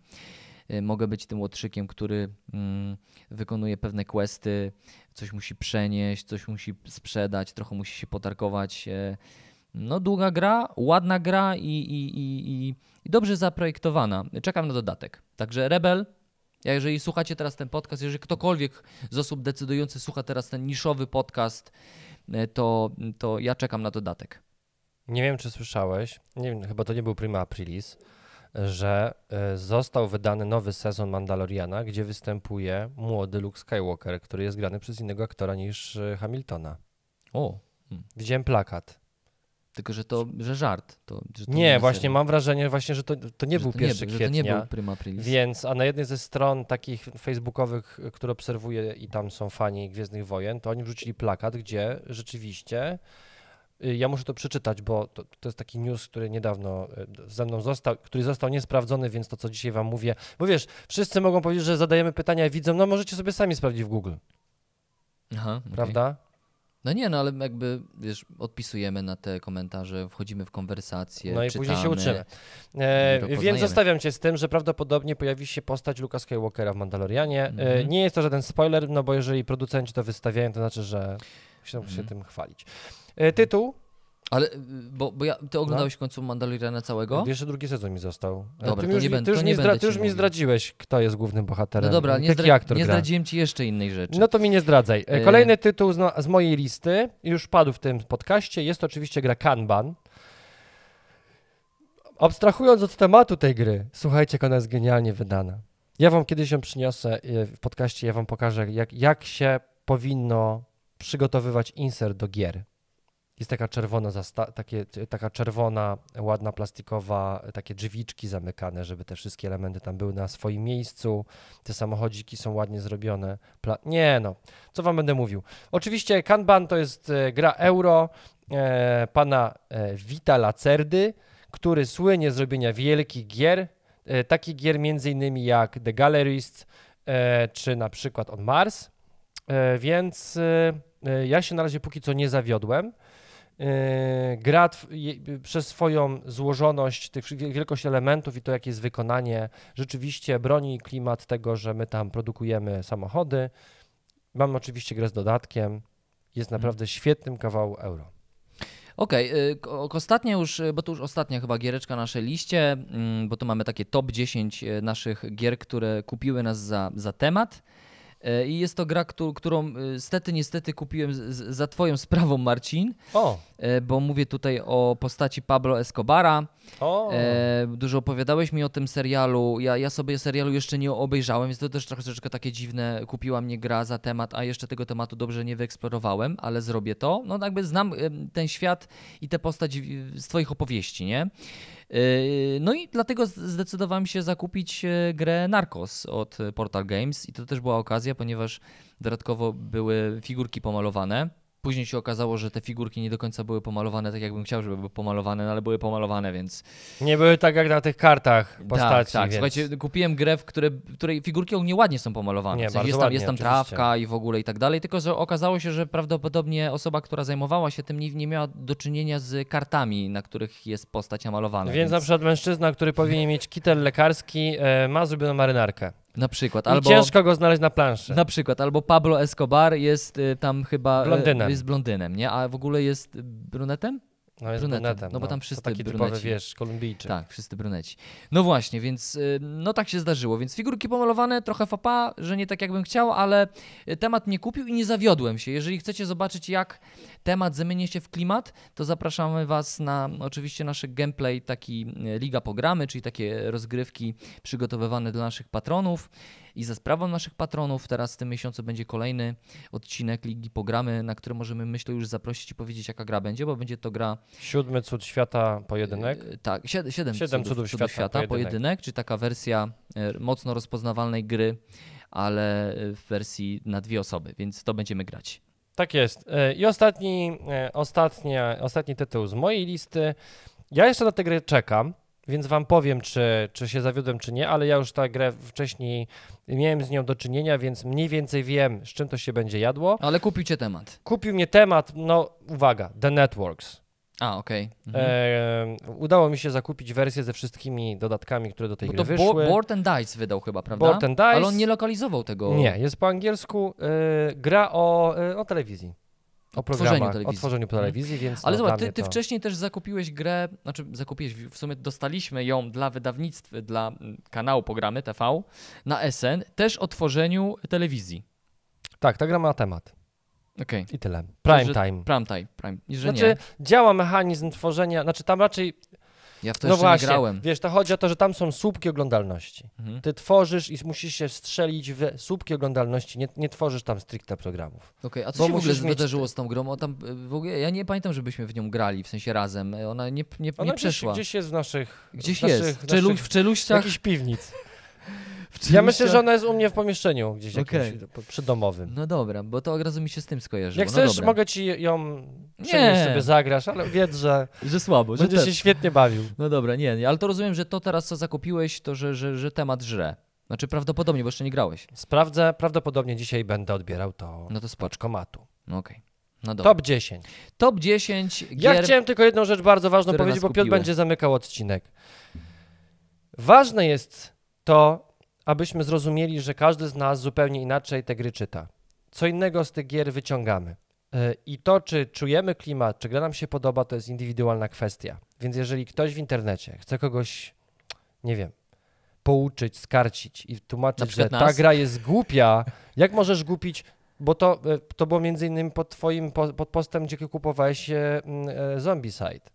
Mogę być tym łotrzykiem, który mm, wykonuje pewne questy, coś musi przenieść, coś musi sprzedać, trochę musi się potarkować. No, długa gra, ładna gra i, i, i, i, dobrze zaprojektowana. Czekam na dodatek. Także Rebel, jeżeli słuchacie teraz ten podcast, jeżeli ktokolwiek z osób decydujących słucha teraz ten niszowy podcast, e, to, to ja czekam na dodatek. Nie wiem, czy słyszałeś, nie wiem, chyba to nie był prima aprilis, że e, został wydany nowy sezon Mandaloriana, gdzie występuje młody Luke Skywalker, który jest grany przez innego aktora niż e, Hamiltona. O, Widziałem plakat. Tylko że to, że żart. To, że to Nie, na właśnie mam wrażenie właśnie, że to, to nie Że był to 1 że kwietnia. to nie był prima aprilis. Więc, a na jednej ze stron takich facebookowych, które obserwuję i tam są fani Gwiezdnych Wojen, to oni wrzucili plakat, gdzie rzeczywiście, y, ja muszę to przeczytać, bo to, to jest taki news, który niedawno y, ze mną został, który został niesprawdzony, więc to, co dzisiaj wam mówię, bo wiesz, wszyscy mogą powiedzieć, że zadajemy pytania widzom, no możecie sobie sami sprawdzić w Google, Aha, prawda? No nie, no ale jakby, wiesz, odpisujemy na te komentarze, wchodzimy w konwersacje, No i czytamy. później się uczymy. E, to więc zostawiam cię z tym, że prawdopodobnie pojawi się postać Luka Skywalkera w Mandalorianie. E, Mhm. nie jest to żaden spoiler, no bo jeżeli producenci to wystawiają, to znaczy, że chcą się Mhm. tym chwalić. E, tytuł? Ale, y, bo, bo ja, ty oglądałeś w końcu Mandaloriana całego? Jeszcze drugi sezon mi został. Dobra, ty już, nie mi- będę- ty już, nie zdra- ty już mi zdradziłeś, kto jest głównym bohaterem. No dobra, nie, zdra- nie gra. zdradziłem ci jeszcze innej rzeczy. No to mi nie zdradzaj. E, E, Kolejny tytuł z, no, z mojej listy, już padł w tym podcaście, jest to oczywiście gra Kanban. Abstrahując od tematu tej gry, słuchajcie, jak ona jest genialnie wydana. Ja wam kiedyś ją przyniosę e, w podcaście, ja wam pokażę, jak, jak się powinno przygotowywać insert do gier. Jest taka czerwona, takie, taka czerwona, ładna, plastikowa, takie drzwiczki zamykane, żeby te wszystkie elementy tam były na swoim miejscu. Te samochodziki są ładnie zrobione. Pla- nie no, co wam będę mówił. Oczywiście Kanban to jest e, gra euro e, pana e, Vita Lacerdy, który słynie z robienia wielkich gier, e, takich gier między innymi jak The Gallerist, e, czy na przykład On Mars, e, więc e, ja się na razie póki co nie zawiodłem. E, Gra przez swoją złożoność, tych wielkość elementów i to, jakie jest wykonanie, rzeczywiście broni klimat tego, że my tam produkujemy samochody. Mam oczywiście grę z dodatkiem. Jest naprawdę świetnym kawału euro. Okej, y, ko- ostatnia już, bo to już ostatnia chyba giereczka na naszej liście, mm, bo tu mamy takie top 10 y, naszych gier, które kupiły nas za, za temat. Y, I jest to gra, któ- którą y, stety, niestety kupiłem za twoją sprawą, Marcin, O, y, bo mówię tutaj o postaci Pablo Escobara. o, E, dużo opowiadałeś mi o tym serialu. Ja, ja sobie serialu jeszcze nie obejrzałem, więc to też troszeczkę takie dziwne. Kupiła mnie gra za temat, a jeszcze tego tematu dobrze nie wyeksplorowałem, ale zrobię to. No jakby znam ten świat i tę postać z twoich opowieści, nie? E, No i dlatego zdecydowałem się zakupić e, grę Narcos od Portal Games i to też była okazja, ponieważ dodatkowo były figurki pomalowane. Później się okazało, że te figurki nie do końca były pomalowane tak, jakbym chciał, żeby były pomalowane, no ale były pomalowane, więc nie były tak jak na tych kartach postaci. tak, tak. więc... Słuchajcie, kupiłem grę, w które, w której figurki ogólnie ładnie są pomalowane. Nie, w sensie jest tam, ładnie, jest tam trawka i w ogóle i tak dalej, tylko że okazało się, że prawdopodobnie osoba, która zajmowała się tym, nie, nie miała do czynienia z kartami, na których jest postać namalowana. Więc na przykład mężczyzna, który powinien mieć kitel lekarski, e, ma zrobioną marynarkę. Na przykład I albo ciężko go znaleźć na planszy. na przykład albo Pablo Escobar jest y, tam chyba y, Blondynem. jest blondynem, nie? A w ogóle jest y, brunetem? No jest Brunetem. brunetem. No bo tam wszyscy taki typowy, bruneci. wiesz, Kolumbijczyk. Tak, wszyscy bruneci. No właśnie, więc y, no tak się zdarzyło. Więc figurki pomalowane, trochę fapa, że nie tak jakbym chciał, ale y, temat nie kupił i nie zawiodłem się. Jeżeli chcecie zobaczyć, jak temat zamieni się w klimat, to zapraszamy Was na oczywiście nasz gameplay, taki y, Liga Pogramy, czyli takie rozgrywki przygotowywane dla naszych patronów. I za sprawą naszych patronów teraz w tym miesiącu będzie kolejny odcinek Ligi Pogramy, na który możemy myślę już zaprosić i powiedzieć jaka gra będzie, bo będzie to gra Siódmy cud świata pojedynek. E, Tak, siedem, siedem, Siedem cudów, cudów świata, świata, pojedynek. pojedynek, czy taka wersja e, mocno rozpoznawalnej gry, ale e, w wersji na dwie osoby, więc to będziemy grać. Tak jest. E, I ostatni, e, ostatnia, ostatni tytuł z mojej listy. Ja jeszcze na tę grę czekam, więc wam powiem, czy, czy się zawiodłem, czy nie, ale ja już tę grę wcześniej miałem z nią do czynienia, więc mniej więcej wiem, z czym to się będzie jadło. Ale kupił cię temat. Kupił mnie temat, no uwaga, The Networks. A, okej. Mhm. E, udało mi się zakupić wersję ze wszystkimi dodatkami, które do tej Bo gry to Bo- wyszły. Board and Dice wydał chyba, prawda? Board and Dice. Ale on nie lokalizował tego. Nie, jest po angielsku. E, gra o, e, o telewizji. O tworzeniu programach, o telewizji. tworzeniu Mhm. telewizji, więc Ale no, zobacz, ty, ty to... wcześniej też zakupiłeś grę, znaczy zakupiłeś, w sumie dostaliśmy ją dla wydawnictw, dla mm, kanału Programy TV na SN, też o tworzeniu telewizji. Tak, ta gra ma temat. Okej. I tyle. Prime Że- time. Prime time, prime. I że Znaczy, nie. działa mechanizm tworzenia, znaczy tam raczej, Ja w to no właśnie, nie grałem. wiesz, to chodzi o to, że tam są słupki oglądalności. Mhm. Ty tworzysz i musisz się strzelić w słupki oglądalności, nie, nie tworzysz tam stricte programów. Okej, a co Bo się w ogóle wydarzyło z tą grą? O, tam, y, w ogóle, ja nie pamiętam, żebyśmy w nią grali, w sensie razem. Y, Ona nie, nie, Ona nie gdzieś, przeszła. gdzieś jest w naszych... Gdzieś w naszych, jest. Naszych, w czeluściach. jakichś piwnic. Ja myślę, że ona jest u mnie w pomieszczeniu gdzieś Okej. jakimś przydomowym. No dobra, bo to od razu mi się z tym skojarzyło. Jak no chcesz, dobra. mogę ci ją Nie. sobie zagrasz, ale wiedz, że Że słabo, że będziesz te... się świetnie bawił. No dobra, nie, nie, ale to rozumiem, że to teraz co zakupiłeś, to że, że, że temat żre. Znaczy prawdopodobnie, bo jeszcze nie grałeś. Sprawdzę, prawdopodobnie dzisiaj będę odbierał to No to spoko. paczkomatu. No okej. No dobra. Top 10. Top 10 Ja gier. chciałem tylko jedną rzecz bardzo ważną powiedzieć, bo Piotr będzie zamykał odcinek. Ważne jest to, abyśmy zrozumieli, że każdy z nas zupełnie inaczej te gry czyta. Co innego z tych gier wyciągamy. Yy, I to, czy czujemy klimat, czy gra nam się podoba, to jest indywidualna kwestia. Więc jeżeli ktoś w internecie chce kogoś, nie wiem, pouczyć, skarcić i tłumaczyć, że przykład ta nas? gra jest głupia, jak możesz głupić, bo to, e, to było między innymi pod twoim po, pod postem, gdzie kupowałeś e, e, Zombicide,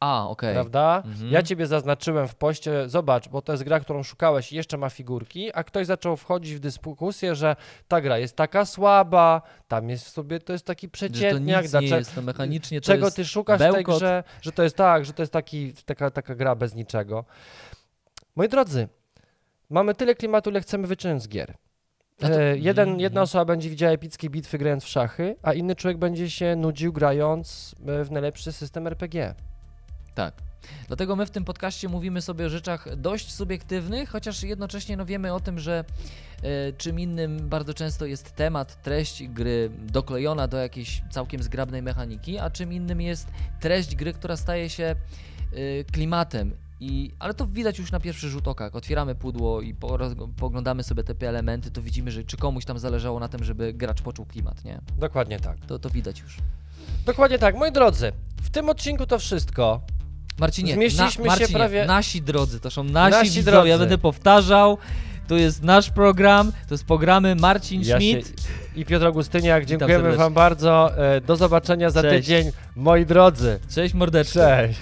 A, okej. prawda? Mhm. Ja ciebie zaznaczyłem w poście, zobacz, bo to jest gra, którą szukałeś i jeszcze ma figurki, a ktoś zaczął wchodzić w dyskusję, że ta gra jest taka słaba, tam jest w sobie, to jest taki przeciętniak, nic nie dlaczego- jest, to mechanicznie to czego ty szukasz w tej bełkot. grze, że to jest tak, że to jest taki, taka, taka gra bez niczego. Moi drodzy, mamy tyle klimatu, ile chcemy wyciągnąć z gier. To- E, jeden, Mhm, jedna osoba będzie widziała epickie bitwy grając w szachy, a inny człowiek będzie się nudził grając e, w najlepszy system RPG. Tak. Dlatego my w tym podcaście mówimy sobie o rzeczach dość subiektywnych, chociaż jednocześnie no wiemy o tym, że e, czym innym bardzo często jest temat, treść gry doklejona do jakiejś całkiem zgrabnej mechaniki, a czym innym jest treść gry, która staje się e, klimatem. I, ale to widać już na pierwszy rzut oka. Jak otwieramy pudło i po, poglądamy sobie te elementy, to widzimy, że czy komuś tam zależało na tym, żeby gracz poczuł klimat, nie? Dokładnie tak. To, to widać już. Dokładnie tak. Moi drodzy, w tym odcinku to wszystko. Marcinie, Zmieściliśmy na, się Marcinie, prawie- nasi drodzy, to są nasi, Nasi widzowie, ja drodzy. będę powtarzał, to jest nasz program, to jest programy Marcin Ja się, Schmidt. I Piotr Augustyniak, dziękujemy. Wam bardzo. E, Do zobaczenia za Cześć. tydzień, moi drodzy. Cześć mordeczko. Cześć.